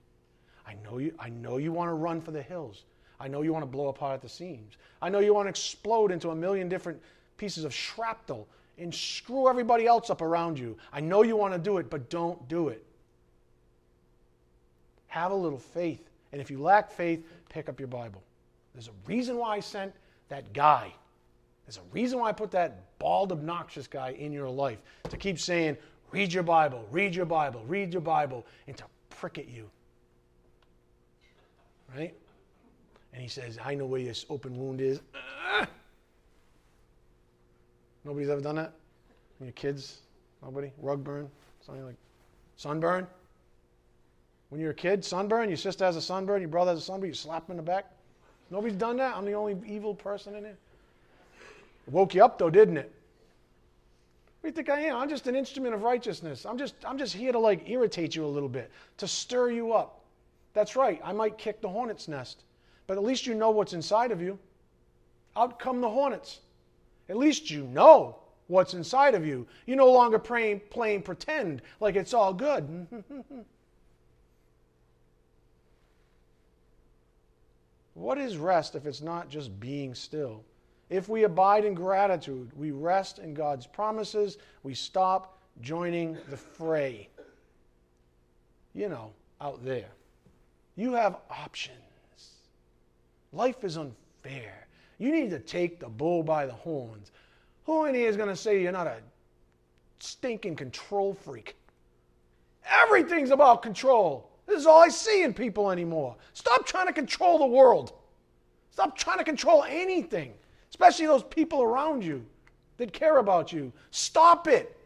S1: I know you, I know you want to run for the hills. I know you want to blow apart at the seams. I know you want to explode into a million different pieces of shrapnel and screw everybody else up around you. I know you want to do it, but don't do it. Have a little faith. And if you lack faith, pick up your Bible. There's a reason why I sent that guy. There's a reason why I put that bald, obnoxious guy in your life to keep saying, read your Bible, read your Bible, read your Bible, and to prick at you. Right? And he says, I know where your open wound is. Nobody's ever done that? Your kids? Nobody? Rug burn? Something like sunburn? When you're a kid, sunburn, your sister has a sunburn, your brother has a sunburn, you slap him in the back. Nobody's done that? I'm the only evil person in here. It woke you up though, didn't it? What do you think I am? I'm just an instrument of righteousness. I'm just, I'm just here to like irritate you a little bit, to stir you up. That's right. I might kick the hornet's nest, but at least you know what's inside of you. Out come the hornets. At least you know what's inside of you. You no longer playing, playing pretend like it's all good. what is rest if it's not just being still? If we abide in gratitude, we rest in God's promises, we stop joining the fray. You know, out there. You have options. Life is unfair. You need to take the bull by the horns. Who in here is going to say you're not a stinking control freak? Everything's about control. This is all I see in people anymore. Stop trying to control the world. Stop trying to control anything, especially those people around you that care about you. Stop it.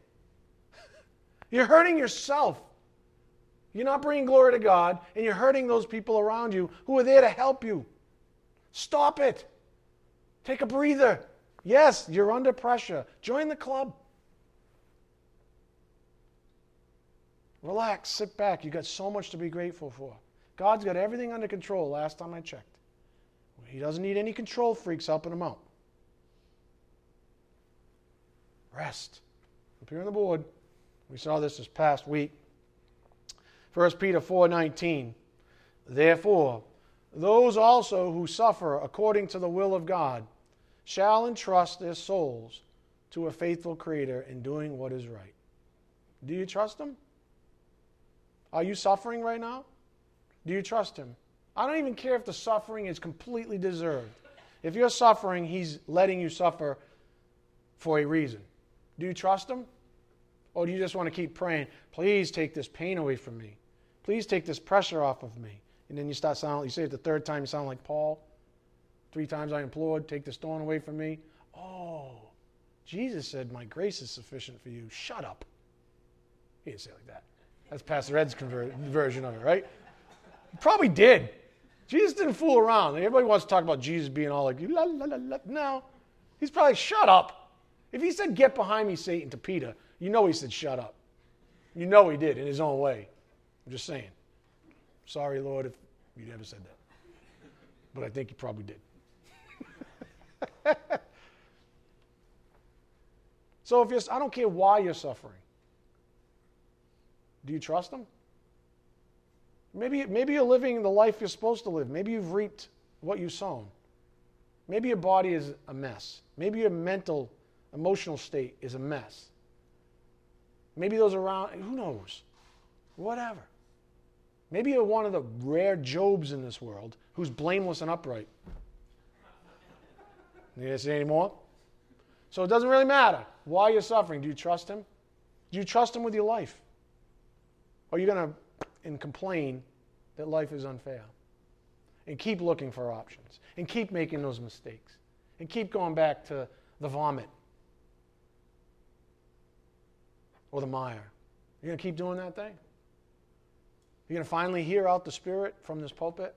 S1: You're hurting yourself. You're not bringing glory to God, and you're hurting those people around you who are there to help you. Stop it. Take a breather. Yes, you're under pressure. Join the club. Relax, sit back. You've got so much to be grateful for. God's got everything under control last time I checked. He doesn't need any control freaks helping him out. Rest. Up here on the board. We saw this this past week. 1 Peter 4:19. Therefore, those also who suffer according to the will of God shall entrust their souls to a faithful Creator in doing what is right. Do you trust Him? Are you suffering right now? Do you trust Him? I don't even care if the suffering is completely deserved. If you're suffering, He's letting you suffer for a reason. Do you trust Him? Or do you just want to keep praying, please take this pain away from me? Please take this pressure off of me. And then you start sounding, you say it the third time, you sound like Paul. Three times I implored, take the stone away from me. Oh, Jesus said, My grace is sufficient for you. Shut up. He didn't say like that. That's Pastor Ed's conver- version of it, right? He probably did. Jesus didn't fool around. Everybody wants to talk about Jesus being all like, la, la, la, la. No. He's probably, shut up. If he said, get behind me, Satan, to Peter, you know he said, shut up. You know he did in his own way. I'm just saying. Sorry, Lord, if you ever said that. But I think you probably did. so if you're, I don't care why you're suffering. Do you trust him? Maybe, maybe you're living the life you're supposed to live. Maybe you've reaped what you've sown. Maybe your body is a mess. Maybe your mental, emotional state is a mess. Maybe those around, who knows? Whatever. Maybe you're one of the rare Jobs in this world who's blameless and upright. You gonna say any more? So it doesn't really matter why you're suffering. Do you trust Him? Do you trust Him with your life? Are you going to and complain that life is unfair? And keep looking for options. And keep making those mistakes. And keep going back to the vomit or the mire. You're going to keep doing that thing? You're going to finally hear out the Spirit from this pulpit?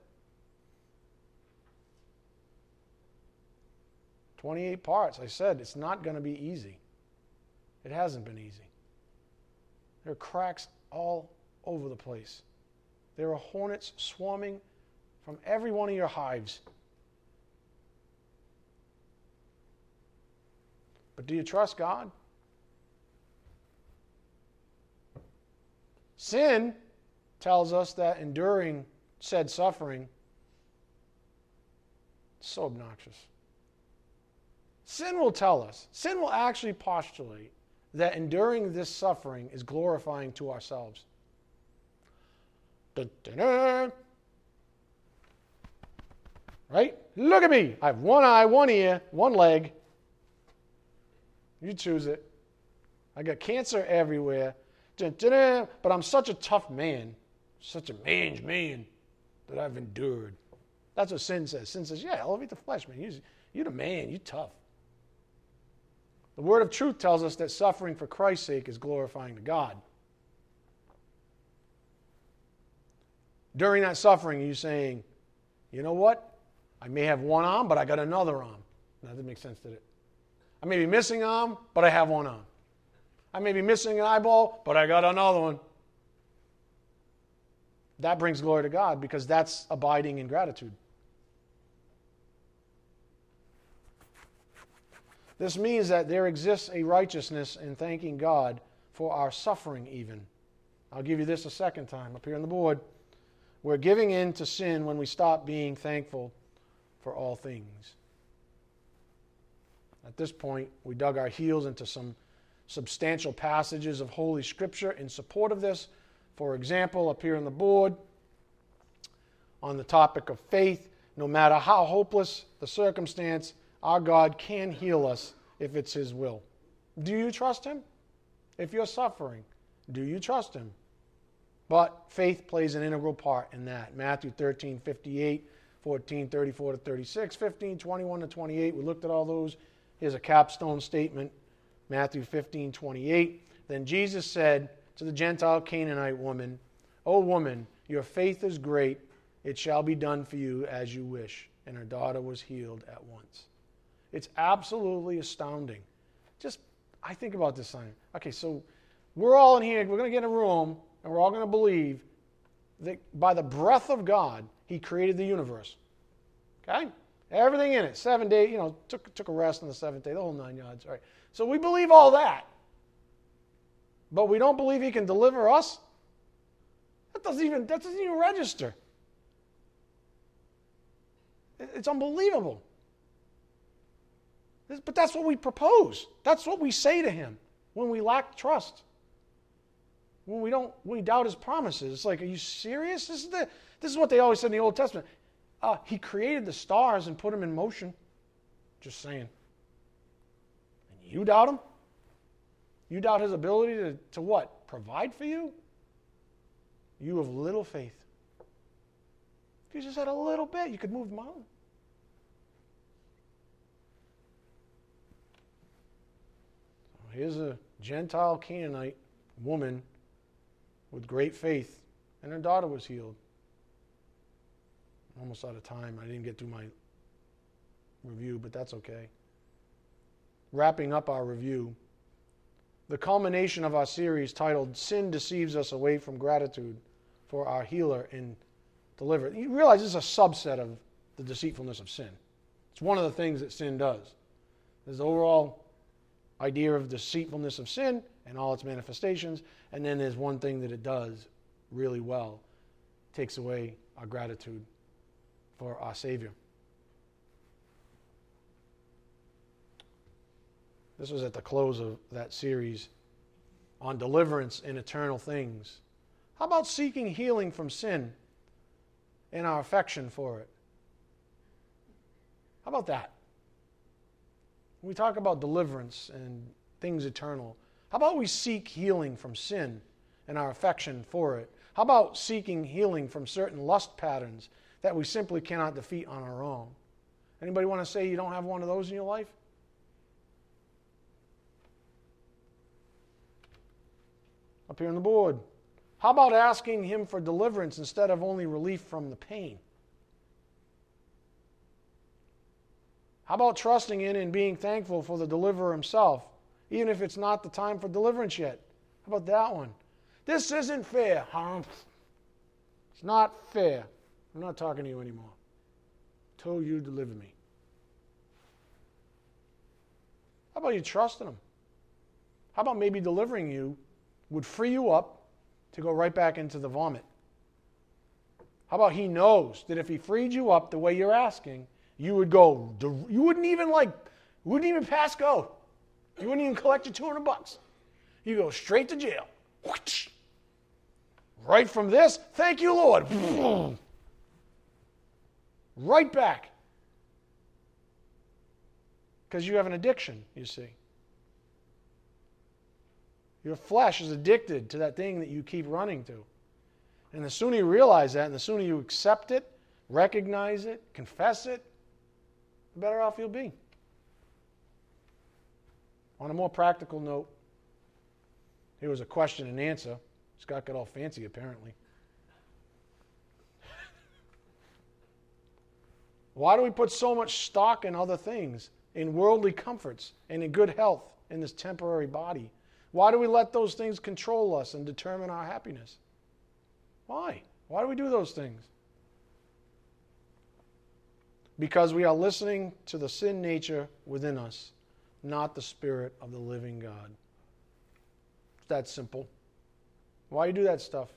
S1: 28 parts. I said it's not going to be easy. It hasn't been easy. There are cracks all over the place. There are hornets swarming from every one of your hives. But do you trust God? Sin tells us that enduring said suffering is so obnoxious. Sin will tell us, sin will actually postulate that enduring this suffering is glorifying to ourselves. Da-da-da. Right? Look at me. I have one eye, one ear, one leg. You choose it. I got cancer everywhere. But I'm such a tough man, such a man's man that I've endured. That's what sin says. Sin says, yeah, elevate the flesh, man. You're, you're the man. You're tough. The word of truth tells us that suffering for Christ's sake is glorifying to God. During that suffering, you saying, you know what? I may have one arm, but I got another arm. That doesn't make sense, did it? I may be missing arm, but I have one arm. I may be missing an eyeball, but I got another one. That brings glory to God because that's abiding in gratitude. This means that there exists a righteousness in thanking God for our suffering, even. I'll give you this a second time up here on the board. We're giving in to sin when we stop being thankful for all things. At this point, we dug our heels into some substantial passages of Holy Scripture in support of this. For example, up here on the board, on the topic of faith, no matter how hopeless the circumstance, our God can heal us if it's His will. Do you trust Him? If you're suffering, do you trust Him? But faith plays an integral part in that. Matthew 13, 58, 14, 34 to 36, 15, 21 to 28. We looked at all those. Here's a capstone statement Matthew 15, 28. Then Jesus said to the Gentile Canaanite woman, O woman, your faith is great. It shall be done for you as you wish. And her daughter was healed at once. It's absolutely astounding. Just, I think about this sign. Okay, so we're all in here, we're going to get a room, and we're all going to believe that by the breath of God, He created the universe. Okay? Everything in it. Seven days, you know, took, took a rest on the seventh day, the whole nine yards. All right. So we believe all that. But we don't believe He can deliver us? That doesn't even, that doesn't even register. It's unbelievable. But that's what we propose. That's what we say to him when we lack trust. When we don't, when we doubt his promises. It's like, are you serious? This is, the, this is what they always said in the Old Testament. Uh, he created the stars and put them in motion. Just saying. And you doubt him? You doubt his ability to, to what? Provide for you? You have little faith. If you just had a little bit, you could move the mountain. Here's a Gentile Canaanite woman with great faith, and her daughter was healed. almost out of time. I didn't get through my review, but that's okay. Wrapping up our review, the culmination of our series titled Sin Deceives Us Away from Gratitude for Our Healer and Deliverer. You realize this is a subset of the deceitfulness of sin. It's one of the things that sin does. There's the overall idea of deceitfulness of sin and all its manifestations, and then there's one thing that it does really well takes away our gratitude for our Savior. This was at the close of that series on deliverance in eternal things. How about seeking healing from sin and our affection for it? How about that? When we talk about deliverance and things eternal, how about we seek healing from sin and our affection for it? How about seeking healing from certain lust patterns that we simply cannot defeat on our own? Anybody want to say you don't have one of those in your life? Up here on the board. How about asking Him for deliverance instead of only relief from the pain? How about trusting in and being thankful for the deliverer Himself, even if it's not the time for deliverance yet? How about that one? This isn't fair. It's not fair. I'm not talking to you anymore. Told you deliver me. How about you trusting Him? How about maybe delivering you would free you up to go right back into the vomit? How about He knows that if He freed you up the way you're asking, you would go, you wouldn't even like, wouldn't even pass go. You wouldn't even collect your 200 bucks. You go straight to jail. Right from this, thank you, Lord. Right back. Because you have an addiction, you see. Your flesh is addicted to that thing that you keep running to. And the sooner you realize that, and the sooner you accept it, recognize it, confess it, the better off you'll be. On a more practical note, here was a question and answer. Scott got all fancy, apparently. Why do we put so much stock in other things, in worldly comforts, and in good health in this temporary body? Why do we let those things control us and determine our happiness? Why? Why do we do those things? Because we are listening to the sin nature within us, not the Spirit of the living God. It's that simple. Why do you do that stuff?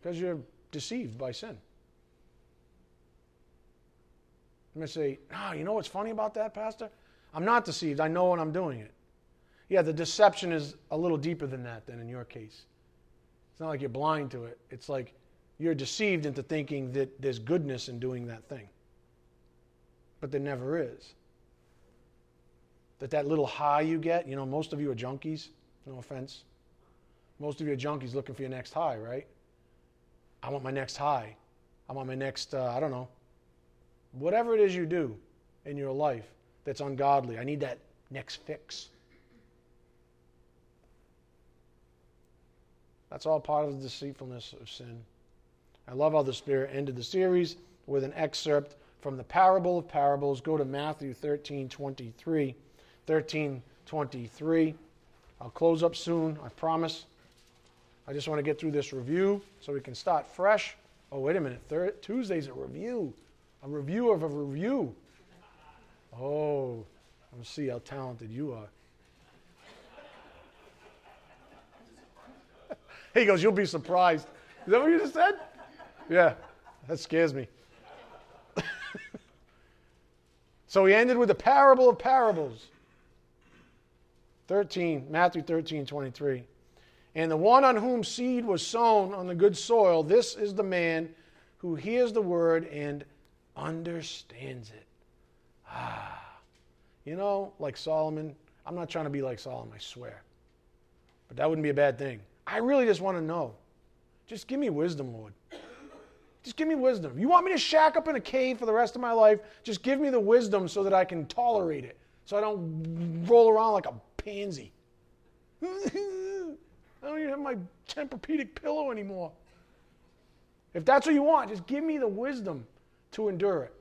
S1: Because you're deceived by sin. Going to say, ah, oh, you know what's funny about that, Pastor? I'm not deceived. I know when I'm doing it. Yeah, the deception is a little deeper than that, than in your case. It's not like you're blind to it. It's like you're deceived into thinking that there's goodness in doing that thing. But there never is. That that little high you get, you know, most of you are junkies, no offense. Most of you are junkies looking for your next high, right? I want my next high. I want my next, uh, I don't know, whatever it is you do in your life that's ungodly. I need that next fix. That's all part of the deceitfulness of sin. I love how the Spirit ended the series with an excerpt from the parable of parables. Go to Matthew 13 23. 13 23. I'll close up soon, I promise. I just want to get through this review so we can start fresh. Oh, wait a minute. Third, Tuesday's a review. A review of a review. Oh, let's see how talented you are. He goes, You'll be surprised. Is that what you just said? Yeah, that scares me. so he ended with the parable of parables. 13, Matthew 13, 23. And the one on whom seed was sown on the good soil, this is the man who hears the word and understands it. Ah. You know, like Solomon, I'm not trying to be like Solomon, I swear. But that wouldn't be a bad thing. I really just want to know. Just give me wisdom, Lord. Just give me wisdom. You want me to shack up in a cave for the rest of my life? Just give me the wisdom so that I can tolerate it, so I don't roll around like a pansy. I don't even have my Tempur-Pedic pillow anymore. If that's what you want, just give me the wisdom to endure it.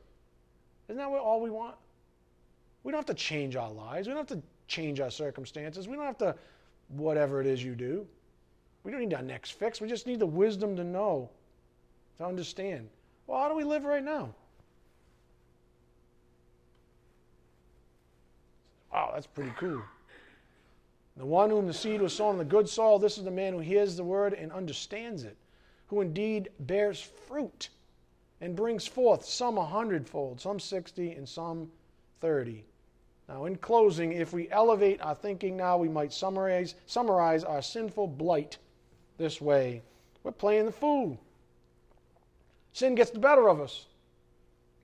S1: Isn't that what all we want? We don't have to change our lives. We don't have to change our circumstances. We don't have to, whatever it is you do. We don't need our next fix. We just need the wisdom to know, to understand. Well, how do we live right now? Wow, that's pretty cool. The one whom the seed was sown in the good soil, this is the man who hears the word and understands it, who indeed bears fruit and brings forth some a hundredfold, some sixty, and some thirty. Now, in closing, if we elevate our thinking now, we might summarize, summarize our sinful blight this way We're playing the fool. Sin gets the better of us,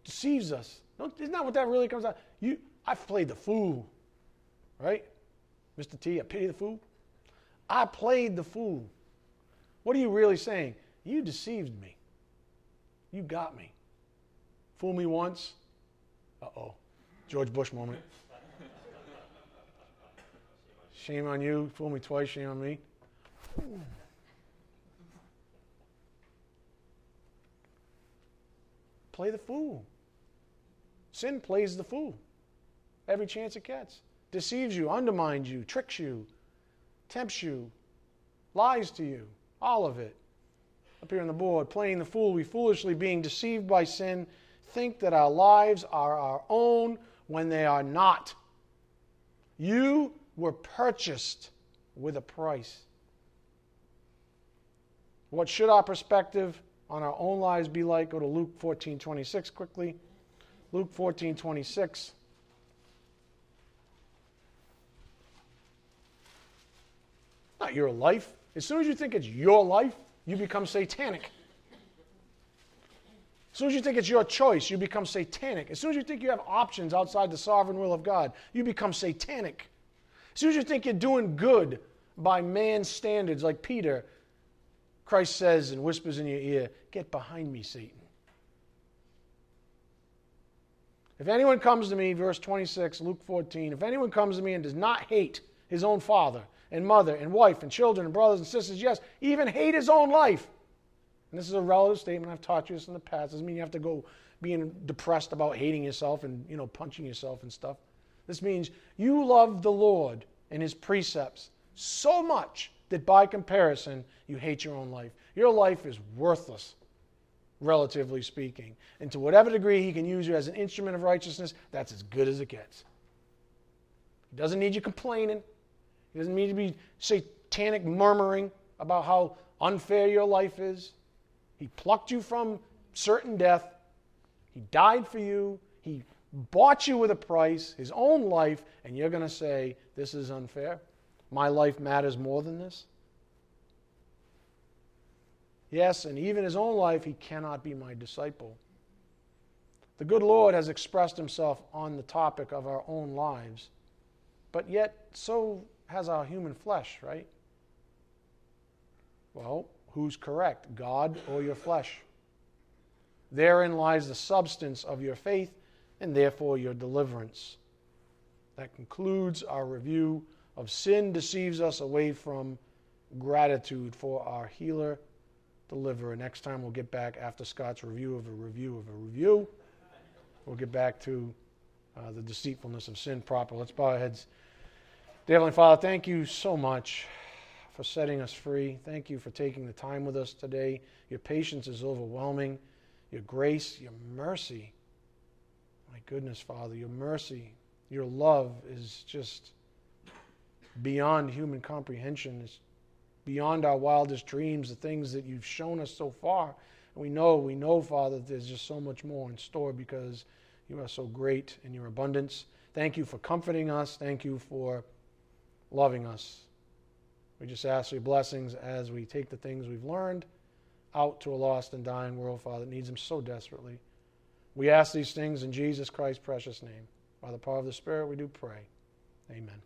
S1: deceives us. Isn't that what that really comes out? You, I've played the fool, right? Mr. T, I pity the fool. I played the fool. What are you really saying? You deceived me. You got me. Fool me once. Uh oh. George Bush moment. Shame on you. Fool me twice. Shame on me. Play the fool. Sin plays the fool every chance it gets. Deceives you, undermines you, tricks you, tempts you, lies to you. All of it. Up here on the board, playing the fool, we foolishly, being deceived by sin, think that our lives are our own when they are not. You were purchased with a price. What should our perspective on our own lives be like? Go to Luke 14 26 quickly. Luke 14 26. Not your life. As soon as you think it's your life, you become satanic. As soon as you think it's your choice, you become satanic. As soon as you think you have options outside the sovereign will of God, you become satanic. As soon as you think you're doing good by man's standards, like Peter, Christ says and whispers in your ear, Get behind me, Satan. If anyone comes to me, verse 26, Luke 14, if anyone comes to me and does not hate his own father and mother and wife and children and brothers and sisters, yes, even hate his own life. And this is a relative statement. I've taught you this in the past. Doesn't mean you have to go being depressed about hating yourself and you know punching yourself and stuff. This means you love the Lord and his precepts so much that by comparison, you hate your own life. Your life is worthless, relatively speaking. And to whatever degree he can use you as an instrument of righteousness, that's as good as it gets. He doesn't need you complaining, he doesn't need to be satanic murmuring about how unfair your life is. He plucked you from certain death, He died for you, He bought you with a price, his own life, and you're going to say, This is unfair? My life matters more than this? Yes, and even his own life, he cannot be my disciple. The good Lord has expressed himself on the topic of our own lives, but yet so has our human flesh, right? Well, who's correct, God or your flesh? Therein lies the substance of your faith and therefore your deliverance. That concludes our review of sin deceives us away from gratitude for our healer, deliverer. Next time we'll get back after Scott's review of a review of a review. We'll get back to uh, the deceitfulness of sin proper. Let's bow our heads. Dear Heavenly Father, thank you so much for setting us free. Thank you for taking the time with us today. Your patience is overwhelming. Your grace, your mercy my goodness, Father, your mercy, your love is just beyond human comprehension. It's beyond our wildest dreams, the things that you've shown us so far. And we know, we know, Father, that there's just so much more in store because you are so great in your abundance. Thank you for comforting us. Thank you for loving us. We just ask your blessings as we take the things we've learned out to a lost and dying world, Father, that needs them so desperately. We ask these things in Jesus Christ's precious name. By the power of the Spirit, we do pray. Amen.